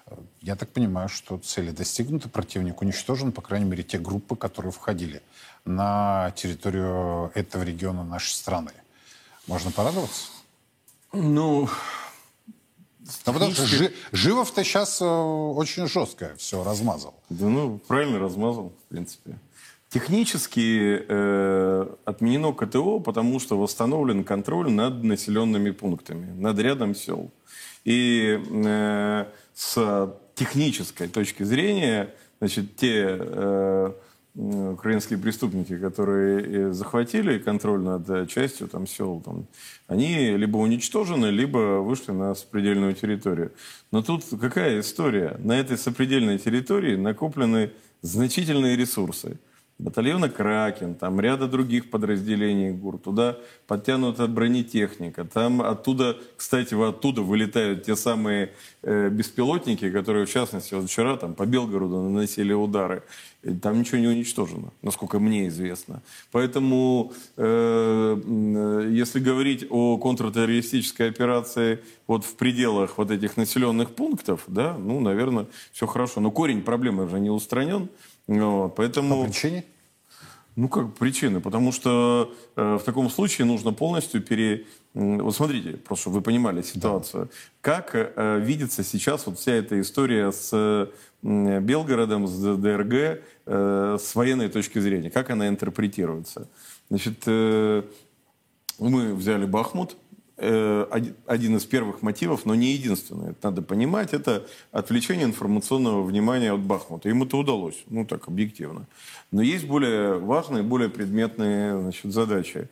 Э, я так понимаю, что цели достигнуты, противник уничтожен, по крайней мере, те группы, которые входили на территорию этого региона нашей страны. Можно порадоваться? Ну, ну, потому что Жи, Живов-то сейчас э, очень жестко все размазал. Да ну, правильно размазал, в принципе. Технически э, отменено КТО, потому что восстановлен контроль над населенными пунктами, над рядом сел. И э, с технической точки зрения, значит, те э, украинские преступники, которые захватили контроль над частью там, сел, там, они либо уничтожены, либо вышли на сопредельную территорию. Но тут какая история? На этой сопредельной территории накоплены значительные ресурсы – батальона «Кракен», там ряда других подразделений ГУР. Туда подтянута бронетехника. Там оттуда, кстати, оттуда вылетают те самые э, беспилотники, которые, в частности, вот вчера там по Белгороду наносили удары. И там ничего не уничтожено, насколько мне известно. Поэтому, э, если говорить о контртеррористической операции вот в пределах вот этих населенных пунктов, да, ну, наверное, все хорошо. Но корень проблемы уже не устранен. Вот, поэтому... По причине? Ну, как причины? Потому что э, в таком случае нужно полностью пере... Вот смотрите, просто чтобы вы понимали ситуацию. Да. Как э, видится сейчас вот вся эта история с э, Белгородом, с ДРГ, э, с военной точки зрения? Как она интерпретируется? Значит, э, мы взяли Бахмут, один из первых мотивов, но не единственный. Это надо понимать. Это отвлечение информационного внимания от Бахмута. Им это удалось, ну так, объективно. Но есть более важные, более предметные значит, задачи.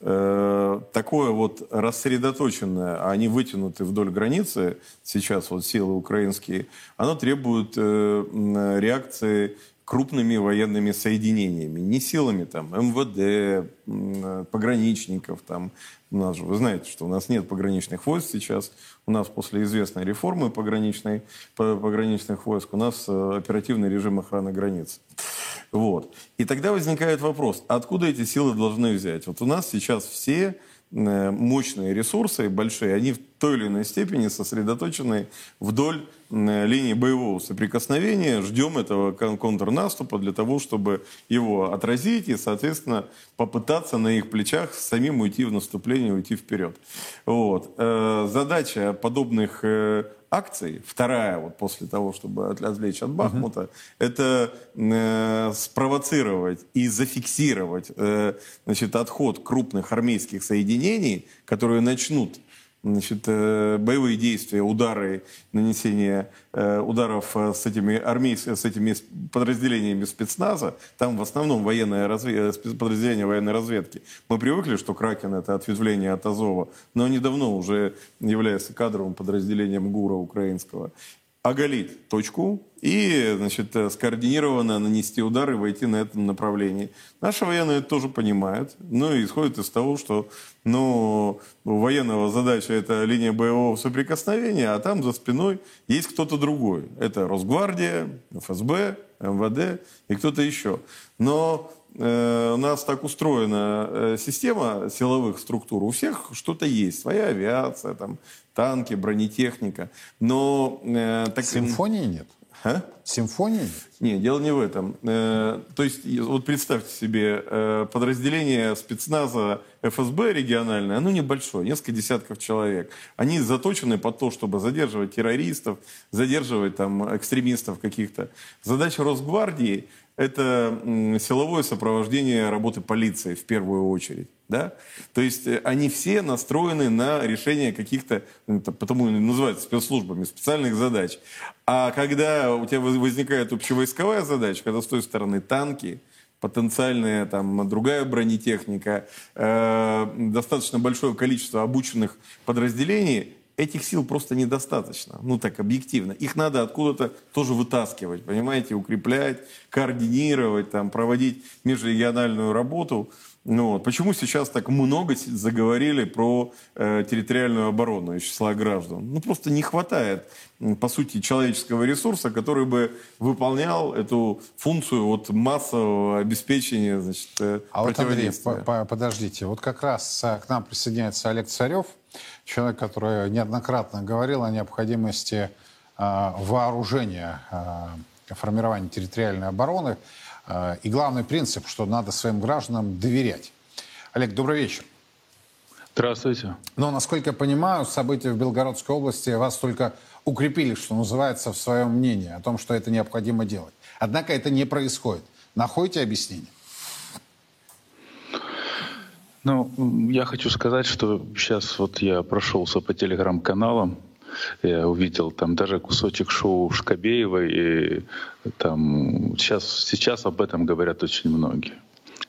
Э, такое вот рассредоточенное, а они вытянуты вдоль границы, сейчас вот силы украинские, оно требует э, реакции крупными военными соединениями, не силами там МВД, пограничников, там, у нас же, вы знаете, что у нас нет пограничных войск сейчас. У нас после известной реформы пограничной, пограничных войск у нас э, оперативный режим охраны границ. Вот. И тогда возникает вопрос, откуда эти силы должны взять? Вот у нас сейчас все мощные ресурсы, большие, они в той или иной степени сосредоточены вдоль э, линии боевого соприкосновения. Ждем этого контрнаступа для того, чтобы его отразить и, соответственно, попытаться на их плечах самим уйти в наступление, уйти вперед. Вот. Э, задача подобных акций, вторая вот после того, чтобы отвлечь от Бахмута, uh-huh. это э, спровоцировать и зафиксировать э, значит, отход крупных армейских соединений, которые начнут значит, э, боевые действия, удары, нанесение э, ударов э, с этими армейскими, с этими подразделениями спецназа, там в основном военное разве... подразделение военной разведки. Мы привыкли, что Кракен это ответвление от Азова, но они давно уже являются кадровым подразделением ГУРа украинского оголить точку и значит, э, скоординированно нанести удар и войти на этом направлении. Наши военные это тоже понимают, ну и исходит из того, что ну, у военного задача это линия боевого соприкосновения, а там за спиной есть кто-то другой. Это Росгвардия, ФСБ, МВД и кто-то еще. Но у нас так устроена э, система силовых структур. У всех что-то есть. Своя авиация, там, танки, бронетехника. Но... Э, так... Симфонии нет? А? Симфонии? Нет, дело не в этом. Э, то есть, вот представьте себе, э, подразделение спецназа ФСБ региональное, оно небольшое, несколько десятков человек. Они заточены под то, чтобы задерживать террористов, задерживать там экстремистов каких-то. Задача Росгвардии это силовое сопровождение работы полиции в первую очередь. Да? То есть э, они все настроены на решение каких-то, ну, потому и называются спецслужбами, специальных задач. А когда у тебя возникает общевойсковая задача, когда с той стороны танки, потенциальная там другая бронетехника, э, достаточно большое количество обученных подразделений, этих сил просто недостаточно, ну так объективно. Их надо откуда-то тоже вытаскивать, понимаете, укреплять, координировать, там, проводить межрегиональную работу. Ну, вот. Почему сейчас так много заговорили про э, территориальную оборону из числа граждан? Ну, просто не хватает, по сути, человеческого ресурса, который бы выполнял эту функцию вот, массового обеспечения значит, э, А вот, Андрей, подождите, вот как раз э, к нам присоединяется Олег Царев, человек, который неоднократно говорил о необходимости э, вооружения, э, формирования территориальной обороны. Э, и главный принцип, что надо своим гражданам доверять. Олег, добрый вечер. Здравствуйте. Но, насколько я понимаю, события в Белгородской области вас только укрепили, что называется, в своем мнении о том, что это необходимо делать. Однако это не происходит. Находите объяснение? Ну, я хочу сказать, что сейчас вот я прошелся по телеграм-каналам, Я увидел там даже кусочек шоу Шкабеевой, и там сейчас, сейчас об этом говорят очень многие.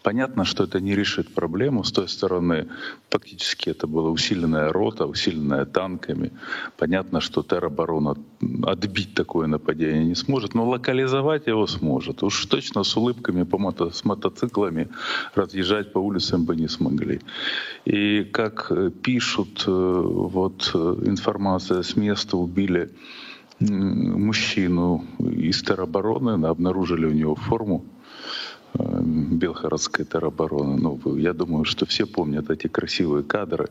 Понятно, что это не решит проблему. С той стороны, фактически это была усиленная рота, усиленная танками. Понятно, что тероборона отбить такое нападение не сможет, но локализовать его сможет. Уж точно с улыбками по мото, с мотоциклами разъезжать по улицам бы не смогли. И как пишут, э, вот э, информация с места убили мужчину из теробороны, обнаружили у него форму Э, Белгородской теробороны. Ну, я думаю, что все помнят эти красивые кадры,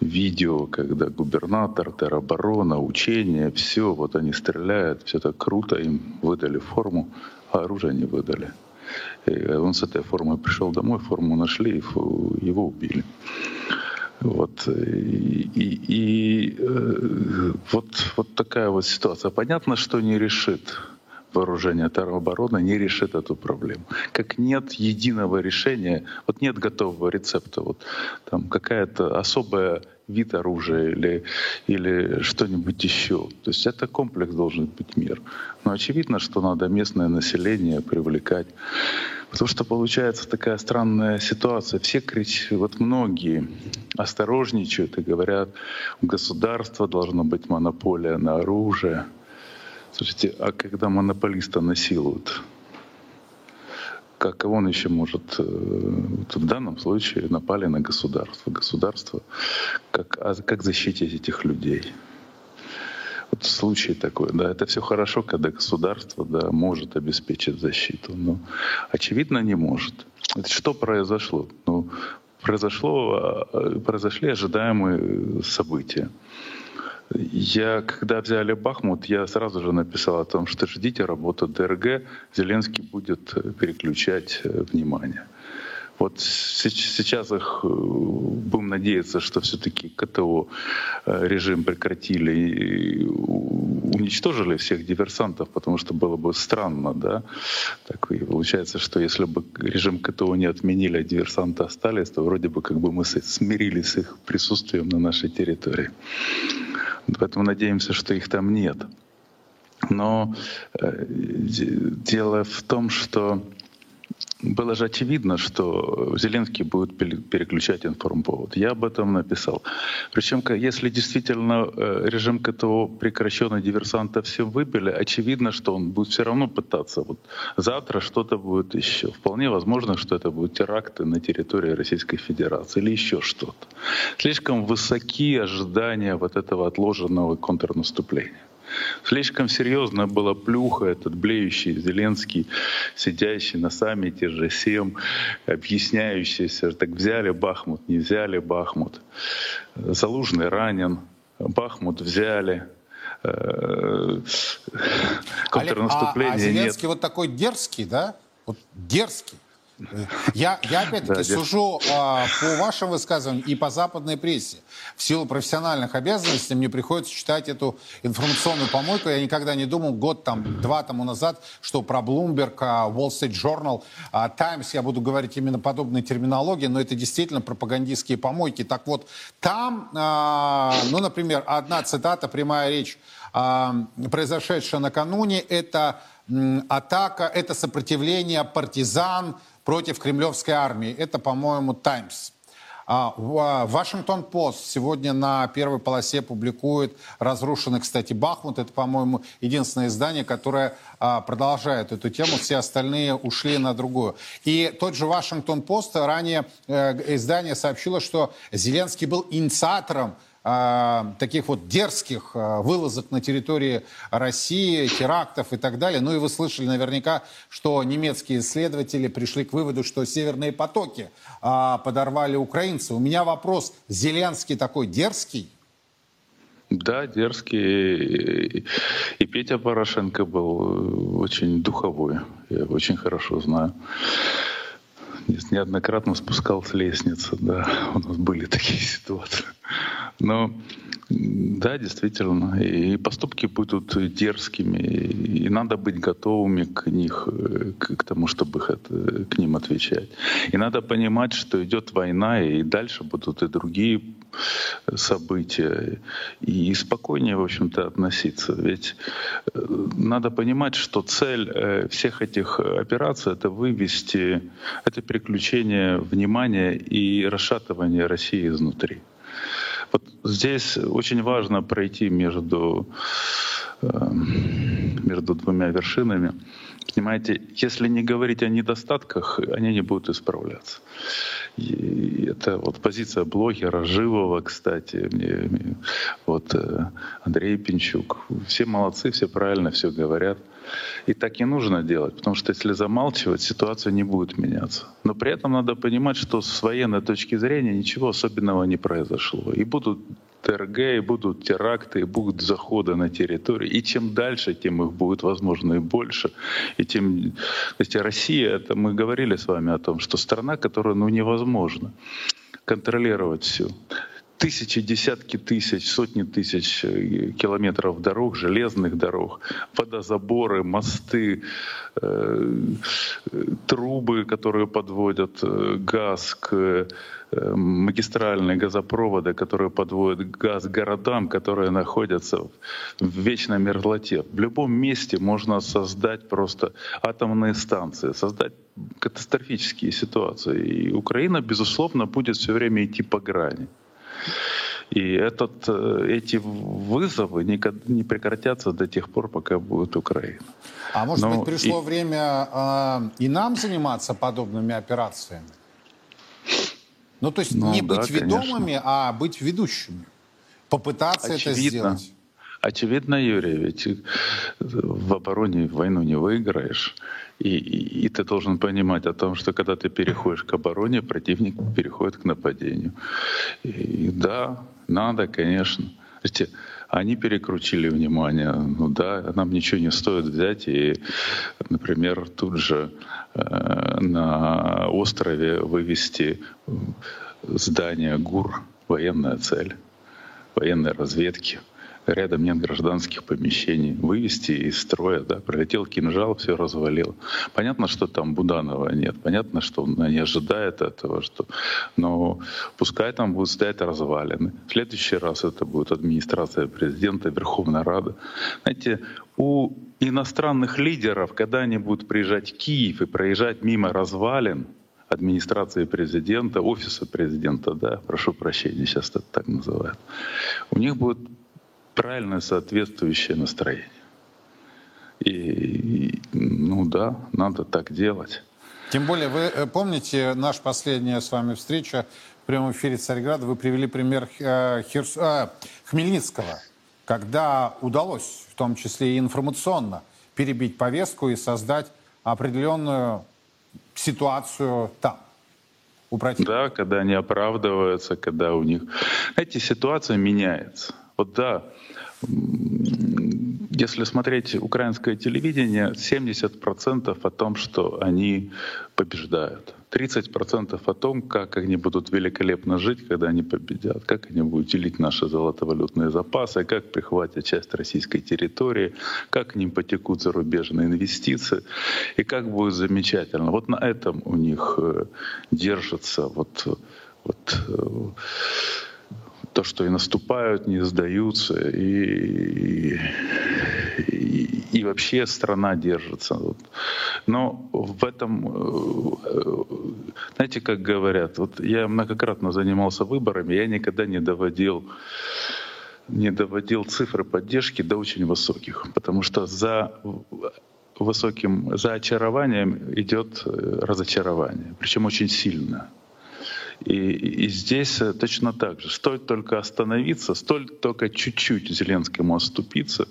видео, когда губернатор, тероборона, учения, все, вот они стреляют, все так круто, им выдали форму, а оружие не выдали. И он с этой формой пришел домой, форму нашли, и его убили. Вот, и, и, и э, вот, вот такая вот ситуация. Понятно, что не решит вооружения теробороны не решит эту проблему. Как нет единого решения, вот нет готового рецепта, вот там какая-то особая вид оружия или, или что-нибудь еще. То есть это комплекс должен быть мир. Но очевидно, что надо местное население привлекать. Потому что получается такая странная ситуация. Все кричат, вот многие осторожничают и говорят, у государства должна быть монополия на оружие. Слушайте, а когда монополиста насилуют, как он еще может, э, в данном случае напали на государство. Государство, как, а как защитить этих людей? Вот случай такой, да, это все хорошо, когда государство, да, может обеспечить защиту, но очевидно не может. Это что произошло? Ну, произошло, а, произошли ожидаемые события. Я, когда взяли Бахмут, я сразу же написал о том, что ждите работу ДРГ, Зеленский будет э, переключать э, внимание. Вот сейчас их э, будем надеяться, что все-таки КТО режим прекратили и уничтожили всех диверсантов, потому что было бы странно, да. Так и получается, что если бы режим КТО не отменили, а диверсанты остались, то вроде бы как бы мы смирились с их присутствием на нашей территории. Поэтому надеемся, что их там нет. Но э, дело в том, что было же очевидно, что Зеленский будет переключать информповод. Я об этом написал. Причем, если действительно э, режим КТО прекращен и диверсанта все выбили, очевидно, что он будет все равно пытаться. Вот завтра что-то будет еще. Вполне возможно, что это будут теракты на территории Российской Федерации или еще что-то. Слишком высоки ожидания вот этого отложенного контрнаступления. Слишком серьезно была плюха этот блеющий Зеленский, сидящий на саммите же 7, объясняющийся, так взяли Бахмут, не взяли Бахмут. Залужный ранен, Бахмут взяли, э, контрнаступления Олег, а, а Зеленский нет. вот такой дерзкий, да? Вот дерзкий. Я, я опять-таки сужу а, по вашим высказываниям и по западной прессе. В силу профессиональных обязанностей мне приходится читать эту информационную помойку. Я никогда не думал год, там, два тому назад, что про Bloomberg, а, Wall Street Journal, а, Times, я буду говорить именно подобной терминологии, но это действительно пропагандистские помойки. Так вот, там, а, ну, например, одна цитата, прямая речь, а, произошедшая накануне, это атака, это сопротивление партизан, против кремлевской армии. Это, по-моему, «Таймс». А, а, Вашингтон-Пост сегодня на первой полосе публикует разрушенный, кстати, Бахмут. Это, по-моему, единственное издание, которое а, продолжает эту тему. Все остальные ушли на другую. И тот же Вашингтон-Пост ранее э, издание сообщило, что Зеленский был инициатором таких вот дерзких а, вылазок на территории России, терактов и так далее. Ну и вы слышали наверняка, что немецкие исследователи пришли к выводу, что северные потоки а, подорвали украинцы. У меня вопрос, Зеленский такой дерзкий? Да, дерзкий. И Петя Порошенко был очень духовой. Я очень хорошо знаю неоднократно спускал с лестницы, да, у нас были такие ситуации. Но да, действительно, и поступки будут дерзкими, и надо быть готовыми к них, к, тому, чтобы к ним отвечать. И надо понимать, что идет война, и дальше будут и другие события и спокойнее, в общем-то, относиться. Ведь э, надо понимать, что цель э, всех этих операций — это вывести, это переключение внимания и расшатывание России изнутри. Вот здесь очень важно пройти между, между двумя вершинами. Понимаете, если не говорить о недостатках, они не будут исправляться. И это вот позиция блогера Живого, кстати, мне, вот э, Андрей Пинчук. Все молодцы, все правильно, все говорят. И так и нужно делать, потому что если замалчивать, ситуация не будет меняться. Но при этом надо понимать, что с военной точки зрения ничего особенного не произошло. И будут ТРГ, и будут теракты, и будут заходы на территорию. И чем дальше, тем их будет, возможно, и больше. И тем... То есть Россия, это мы говорили с вами о том, что страна, которую ну, невозможно контролировать все тысячи, десятки тысяч, сотни тысяч э, километров дорог, железных дорог, водозаборы, мосты, э, трубы, которые подводят э, газ к магистральные газопроводы, которые подводят газ городам, которые находятся в вечной мерзлоте. В любом месте можно создать просто атомные станции, создать катастрофические ситуации. И Украина, безусловно, будет все время идти по грани. И этот, э, эти вызовы не прекратятся до тех пор, пока будет Украина. А может Но быть, пришло и... время э, и нам заниматься подобными операциями? Ну, то есть ну, не да, быть ведомыми, конечно. а быть ведущими. Попытаться Очевидно. это сделать. Очевидно, Юрий, ведь в обороне войну не выиграешь. И, и, и ты должен понимать о том, что когда ты переходишь к обороне, противник переходит к нападению. И да, надо, конечно. Знаете, они перекрутили внимание. Ну да, нам ничего не стоит взять и, например, тут же э, на острове вывести здание ГУР, военная цель, военной разведки рядом нет гражданских помещений. Вывести из строя, да, пролетел кинжал, все развалил. Понятно, что там Буданова нет, понятно, что он не ожидает этого, что... но пускай там будут стоять развалины. В следующий раз это будет администрация президента, Верховная Рада. Знаете, у иностранных лидеров, когда они будут приезжать в Киев и проезжать мимо развалин, администрации президента, офиса президента, да, прошу прощения, сейчас это так называют, у них будет правильное соответствующее настроение. И, ну да, надо так делать. Тем более, вы э, помните наш последняя с вами встреча в прямом эфире Царьграда, вы привели пример э, Херс... э, Хмельницкого, когда удалось, в том числе и информационно, перебить повестку и создать определенную ситуацию там. У противника. Да, когда они оправдываются, когда у них... Эти ситуация меняется. Вот да, если смотреть украинское телевидение, 70% о том, что они побеждают. 30% о том, как они будут великолепно жить, когда они победят, как они будут делить наши золотовалютные запасы, как прихватят часть российской территории, как к ним потекут зарубежные инвестиции, и как будет замечательно. Вот на этом у них э, держится вот, вот э, то, что и наступают, не сдаются, и, и, и вообще страна держится. Но в этом, э, знаете, как говорят, вот я многократно занимался выборами, я никогда не доводил не доводил цифры поддержки до очень высоких, потому что за высоким, за очарованием идет э, разочарование, причем очень сильно. И, и здесь э, точно так же. Стоит только остановиться, стоит только чуть-чуть Зеленскому оступиться.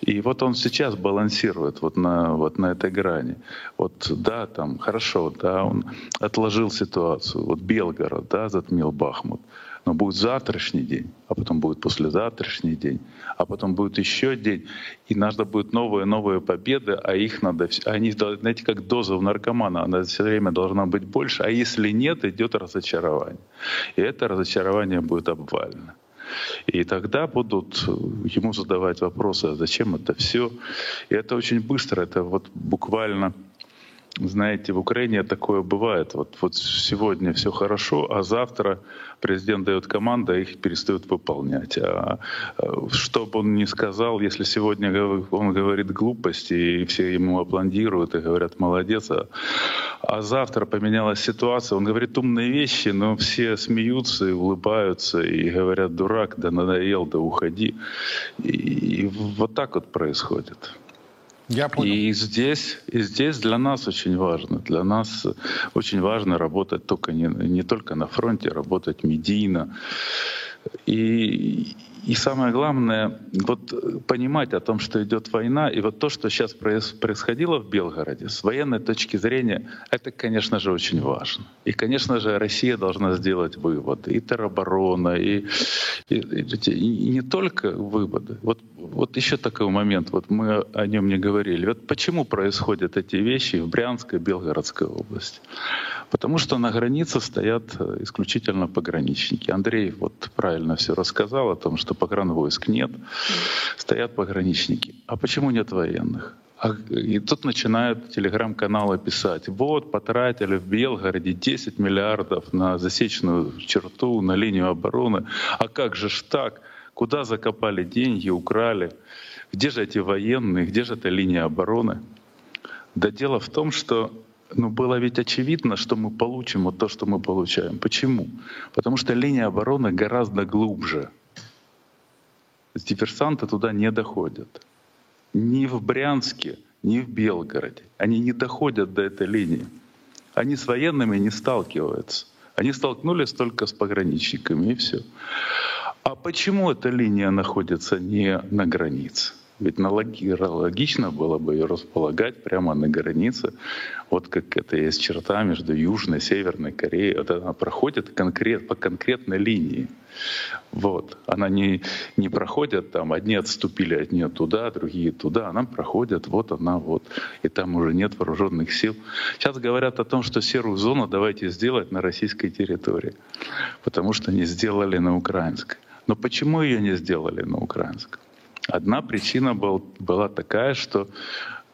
И вот он сейчас балансирует вот на, вот на этой грани. Вот да, там хорошо, да, он отложил ситуацию. Вот Белгород, да, затмил Бахмут. Но будет завтрашний день, а потом будет послезавтрашний день, а потом будет еще день, и надо будет новые новые победы, а их надо, они, знаете, как доза у наркомана, она все время должна быть больше, а если нет, идет разочарование. И это разочарование будет обвалено. И тогда будут ему задавать вопросы, а зачем это все. И это очень быстро, это вот буквально знаете, в Украине такое бывает. Вот, вот сегодня все хорошо, а завтра президент дает команду, а их перестают выполнять. А, а что бы он ни сказал, если сегодня он говорит глупости, и все ему аплодируют и говорят «молодец», а, а завтра поменялась ситуация, он говорит умные вещи, но все смеются и улыбаются и говорят «дурак, да надоел, да уходи». И, и вот так вот происходит. Я понял. И здесь, и здесь для нас очень важно, для нас очень важно работать только не, не только на фронте, работать медийно. И, и самое главное, вот понимать о том, что идет война, и вот то, что сейчас происходило в Белгороде, с военной точки зрения, это, конечно же, очень важно. И, конечно же, Россия должна сделать выводы, и тероборона, и, и, и, и не только выводы. Вот, вот еще такой момент, вот мы о нем не говорили. Вот почему происходят эти вещи в Брянской, Белгородской области? Потому что на границе стоят э, исключительно пограничники. Андрей вот правильно все рассказал о том, что погранвойск нет, стоят пограничники. А почему нет военных? А, и тут начинают телеграм-каналы писать, вот, потратили в Белгороде 10 миллиардов на засечную черту, на линию обороны. А как же ж так? Куда закопали деньги, украли? Где же эти военные? Где же эта линия обороны? Да дело в том, что ну, было ведь очевидно, что мы получим вот то, что мы получаем. Почему? Потому что линия обороны гораздо глубже. Диверсанты туда не доходят. Ни в Брянске, ни в Белгороде. Они не доходят до этой линии. Они с военными не сталкиваются. Они столкнулись только с пограничниками и все. А почему эта линия находится не на границе? Ведь логично было бы ее располагать прямо на границе, вот как это есть черта между Южной и Северной Кореей. Вот она проходит конкрет, по конкретной линии. Вот. Она не, не проходит там, одни отступили от нее туда, другие туда. Она проходит, вот она, вот. И там уже нет вооруженных сил. Сейчас говорят о том, что серую зону давайте сделать на российской территории, потому что не сделали на украинской. Но почему ее не сделали на украинской? Одна причина был, была такая, что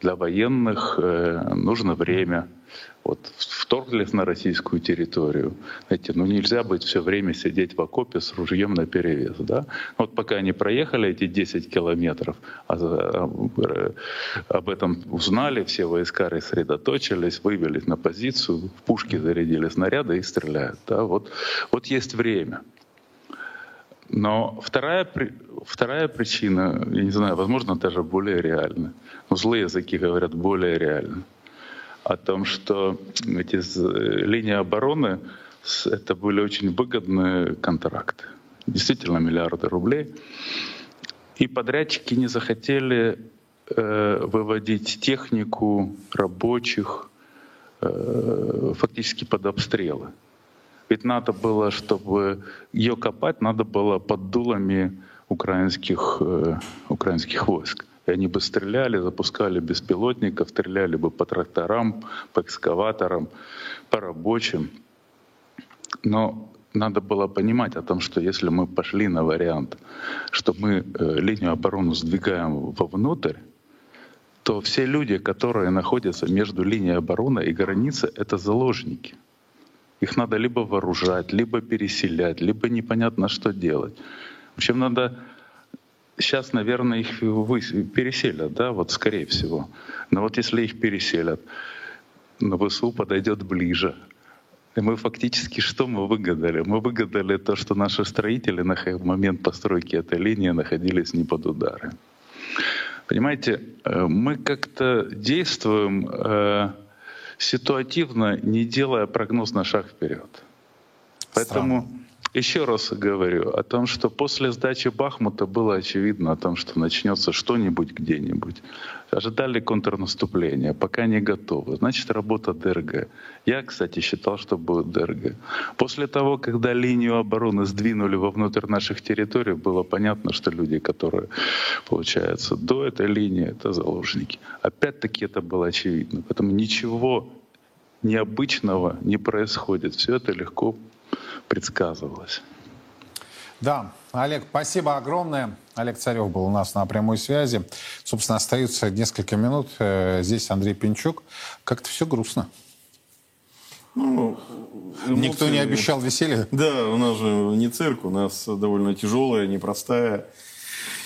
для военных э, нужно время. Вот вторглись на российскую территорию. Знаете, ну нельзя быть все время сидеть в окопе с ружьем на перевес. Да? Вот пока они проехали эти 10 километров, а, а, об этом узнали, все войска рассредоточились, вывелись на позицию, в пушки зарядили снаряды и стреляют. Да? Вот, вот есть время. Но вторая, вторая причина, я не знаю, возможно, даже более реальна. Но злые языки говорят более реально. О том, что эти линии обороны это были очень выгодные контракты. Действительно, миллиарды рублей. И подрядчики не захотели э, выводить технику рабочих э, фактически под обстрелы. Ведь надо было, чтобы ее копать, надо было под дулами украинских, э, украинских войск. И они бы стреляли, запускали беспилотников, стреляли бы по тракторам, по экскаваторам, по рабочим. Но надо было понимать о том, что если мы пошли на вариант, что мы э, линию обороны сдвигаем вовнутрь, то все люди, которые находятся между линией обороны и границей, это заложники — их надо либо вооружать, либо переселять, либо непонятно что делать. В общем, надо сейчас, наверное, их переселят, да, вот скорее всего. Но вот если их переселят, на ВСУ подойдет ближе. И мы фактически что мы выгадали? Мы выгадали то, что наши строители на момент постройки этой линии находились не под ударом. Понимаете, э, мы как-то действуем э, ситуативно, не делая прогноз на шаг вперед. Поэтому. Еще раз говорю о том, что после сдачи Бахмута было очевидно о том, что начнется что-нибудь где-нибудь. Ожидали контрнаступления, пока не готовы. Значит, работа ДРГ. Я, кстати, считал, что будет ДРГ. После того, когда линию обороны сдвинули вовнутрь наших территорий, было понятно, что люди, которые, получается, до этой линии, это заложники. Опять-таки это было очевидно. Поэтому ничего необычного не происходит. Все это легко предсказывалось. Да, Олег, спасибо огромное. Олег Царев был у нас на прямой связи. Собственно, остается несколько минут. Э, здесь Андрей Пинчук. Как-то все грустно. Ну, Никто не эмоции- обещал веселья. Да, у нас же не цирк, у нас довольно тяжелая, непростая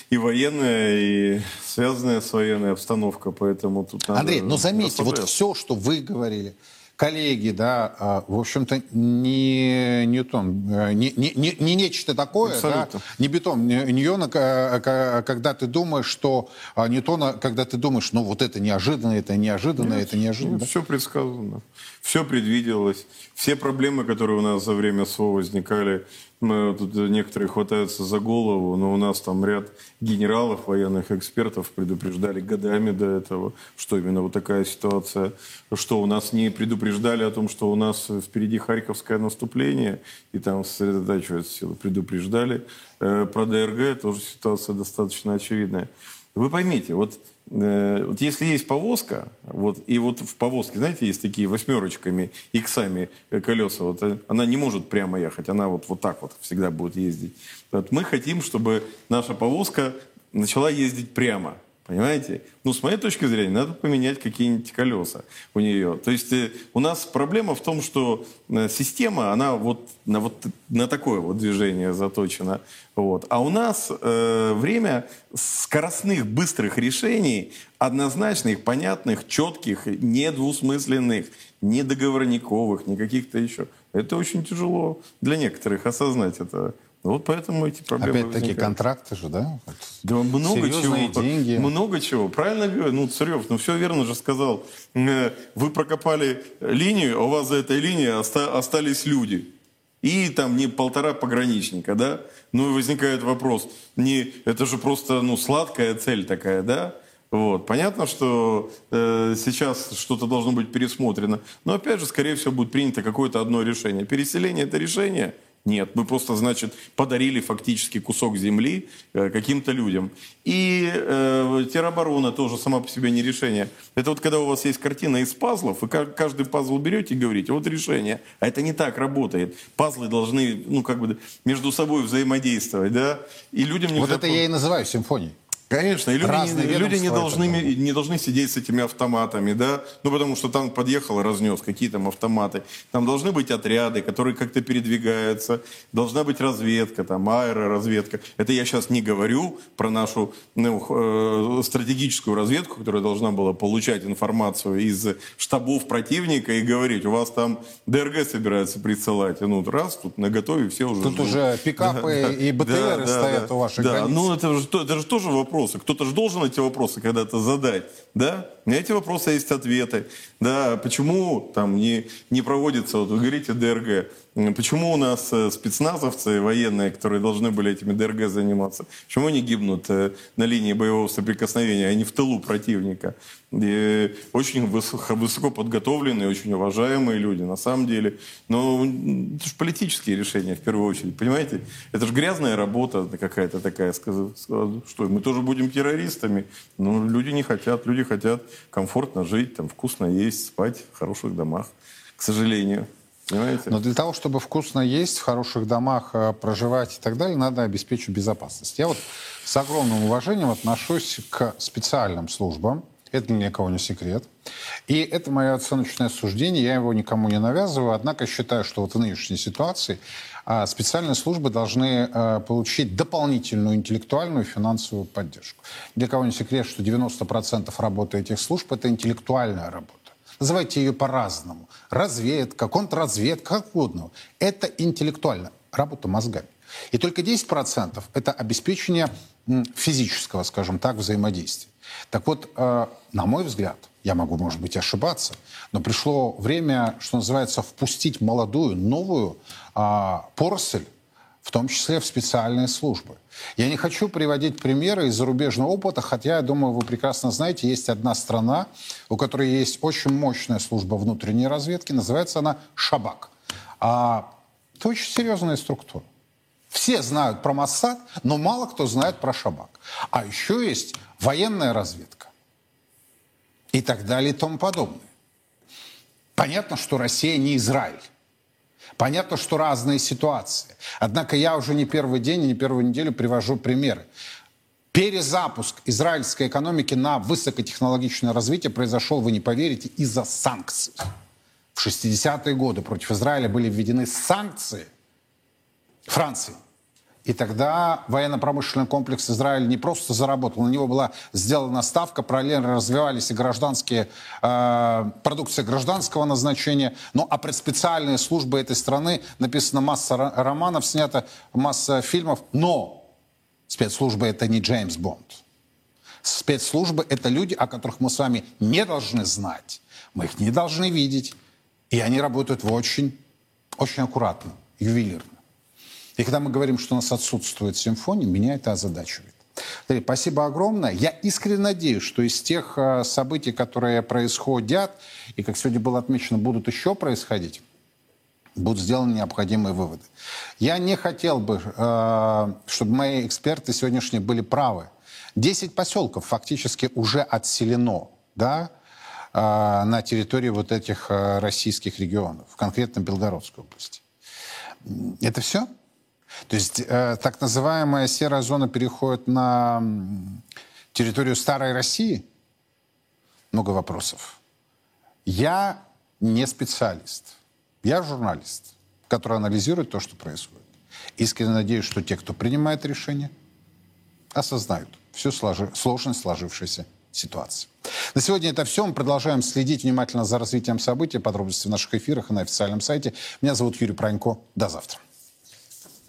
и военная, и связанная с военной обстановка, поэтому тут надо Андрей, ну заметьте, вот все, что вы говорили, коллеги, да, а, в общем-то, не Ньютон, э, не, не, не, не нечто такое, да, Абсолютно. не бетон, не- Ньюона, к- к- когда ты думаешь, что а, Ньютона, когда ты думаешь, ну вот это неожиданно, это неожиданно, это неожиданно. да? Все предсказано, все предвиделось. Все проблемы, которые у нас за время СВО возникали, мы, тут некоторые хватаются за голову, но у нас там ряд генералов, военных экспертов предупреждали годами до этого, что именно вот такая ситуация, что у нас не предупреждали о том, что у нас впереди Харьковское наступление, и там сосредотачиваются силы, предупреждали. Э, Про ДРГ тоже ситуация достаточно очевидная. Вы поймите, вот, э, вот если есть повозка, вот, и вот в повозке, знаете, есть такие восьмерочками, иксами э, колеса, вот, э, она не может прямо ехать, она вот, вот так вот всегда будет ездить. Вот мы хотим, чтобы наша повозка начала ездить прямо. Понимаете? Ну, с моей точки зрения, надо поменять какие-нибудь колеса у нее. То есть э, у нас проблема в том, что э, система, она вот на, вот на такое вот движение заточена. Вот. А у нас э, время скоростных, быстрых решений, однозначных, понятных, четких, недвусмысленных, не договорниковых, не каких-то еще. Это очень тяжело для некоторых осознать это. Вот поэтому эти проблемы Опять-таки возникают. контракты же, да? Вот. Да много Серьезные чего. деньги. Много чего. Правильно говорю? Ну, Царев, ну все верно же сказал. Э, Вы прокопали линию, а у вас за этой линией оста- остались люди. И там не полтора пограничника, да? Ну и возникает вопрос, не, это же просто ну, сладкая цель такая, да? Вот. Понятно, что э, сейчас что-то должно быть пересмотрено. Но опять же, скорее всего, будет принято какое-то одно решение. Переселение это решение? Нет, мы просто, значит, подарили фактически кусок земли э, каким-то людям. И э, тероборона тоже сама по себе не решение. Это вот когда у вас есть картина из пазлов, вы ка- каждый пазл берете и говорите, вот решение. А это не так работает. Пазлы должны, ну, как бы между собой взаимодействовать, да? И людям Вот нельзя это я и называю симфонией. Конечно, и люди, Разные не, люди не, должны, да. не должны сидеть с этими автоматами, да, ну потому что танк подъехал и разнес, какие там автоматы. Там должны быть отряды, которые как-то передвигаются, должна быть разведка, там аэроразведка. Это я сейчас не говорю про нашу ну, э, стратегическую разведку, которая должна была получать информацию из штабов противника и говорить, у вас там ДРГ собираются присылать, и ну раз, тут на готове все уже Тут ждут. уже пикапы и БТРы стоят у ваших да. границ. Ну, это же, то- это же тоже вопросы. Кто-то же должен эти вопросы когда-то задать. Да? На эти вопросы есть ответы. Да, почему там не, не проводится, вот вы говорите ДРГ, почему у нас э, спецназовцы военные, которые должны были этими ДРГ заниматься, почему они гибнут э, на линии боевого соприкосновения, а не в тылу противника? И очень высоко, подготовленные, очень уважаемые люди, на самом деле. Но это же политические решения в первую очередь, понимаете? Это же грязная работа какая-то такая. сказ- сказ- Что, мы тоже будем террористами? Ну, люди не хотят. Люди хотят комфортно жить, там, вкусно есть, спать в хороших домах, к сожалению. Понимаете? Но для того, чтобы вкусно есть, в хороших домах э, проживать и так далее, надо обеспечить безопасность. Я вот с огромным уважением отношусь к специальным службам. Это для кого не секрет. И это мое оценочное суждение, я его никому не навязываю, однако считаю, что вот в нынешней ситуации а, специальные службы должны а, получить дополнительную интеллектуальную и финансовую поддержку. Для кого не секрет, что 90% работы этих служб – это интеллектуальная работа. Называйте ее по-разному. Разведка, контрразведка, как угодно. Это интеллектуально. Работа мозгами. И только 10% это обеспечение физического, скажем так, взаимодействия. Так вот, э, на мой взгляд, я могу, может быть, ошибаться, но пришло время, что называется, впустить молодую, новую а, поросль в том числе в специальные службы. Я не хочу приводить примеры из зарубежного опыта, хотя, я думаю, вы прекрасно знаете, есть одна страна, у которой есть очень мощная служба внутренней разведки, называется она Шабак. А, это очень серьезная структура. Все знают про Моссад, но мало кто знает про Шабак. А еще есть военная разведка и так далее и тому подобное. Понятно, что Россия не Израиль. Понятно, что разные ситуации. Однако я уже не первый день и не первую неделю привожу примеры. Перезапуск израильской экономики на высокотехнологичное развитие произошел, вы не поверите, из-за санкций. В 60-е годы против Израиля были введены санкции Франции. И тогда военно-промышленный комплекс Израиля не просто заработал, на него была сделана ставка, параллельно развивались и гражданские, э, продукция гражданского назначения. Ну, а пред специальные службы этой страны написана масса романов, снята масса фильмов. Но спецслужбы это не Джеймс Бонд. Спецслужбы это люди, о которых мы с вами не должны знать. Мы их не должны видеть. И они работают в очень, очень аккуратно, ювелирно. И когда мы говорим, что у нас отсутствует симфония, меня это озадачивает. Андрей, спасибо огромное. Я искренне надеюсь, что из тех э, событий, которые происходят, и, как сегодня было отмечено, будут еще происходить, будут сделаны необходимые выводы. Я не хотел бы, э, чтобы мои эксперты сегодняшние были правы. Десять поселков фактически уже отселено, да, э, на территории вот этих российских регионов, конкретно Белгородской области. Это все? То есть э, так называемая серая зона переходит на территорию старой России? Много вопросов. Я не специалист. Я журналист, который анализирует то, что происходит. Искренне надеюсь, что те, кто принимает решения, осознают всю сложи... сложность сложившейся ситуации. На сегодня это все. Мы продолжаем следить внимательно за развитием событий. Подробности в наших эфирах и на официальном сайте. Меня зовут Юрий Пронько. До завтра.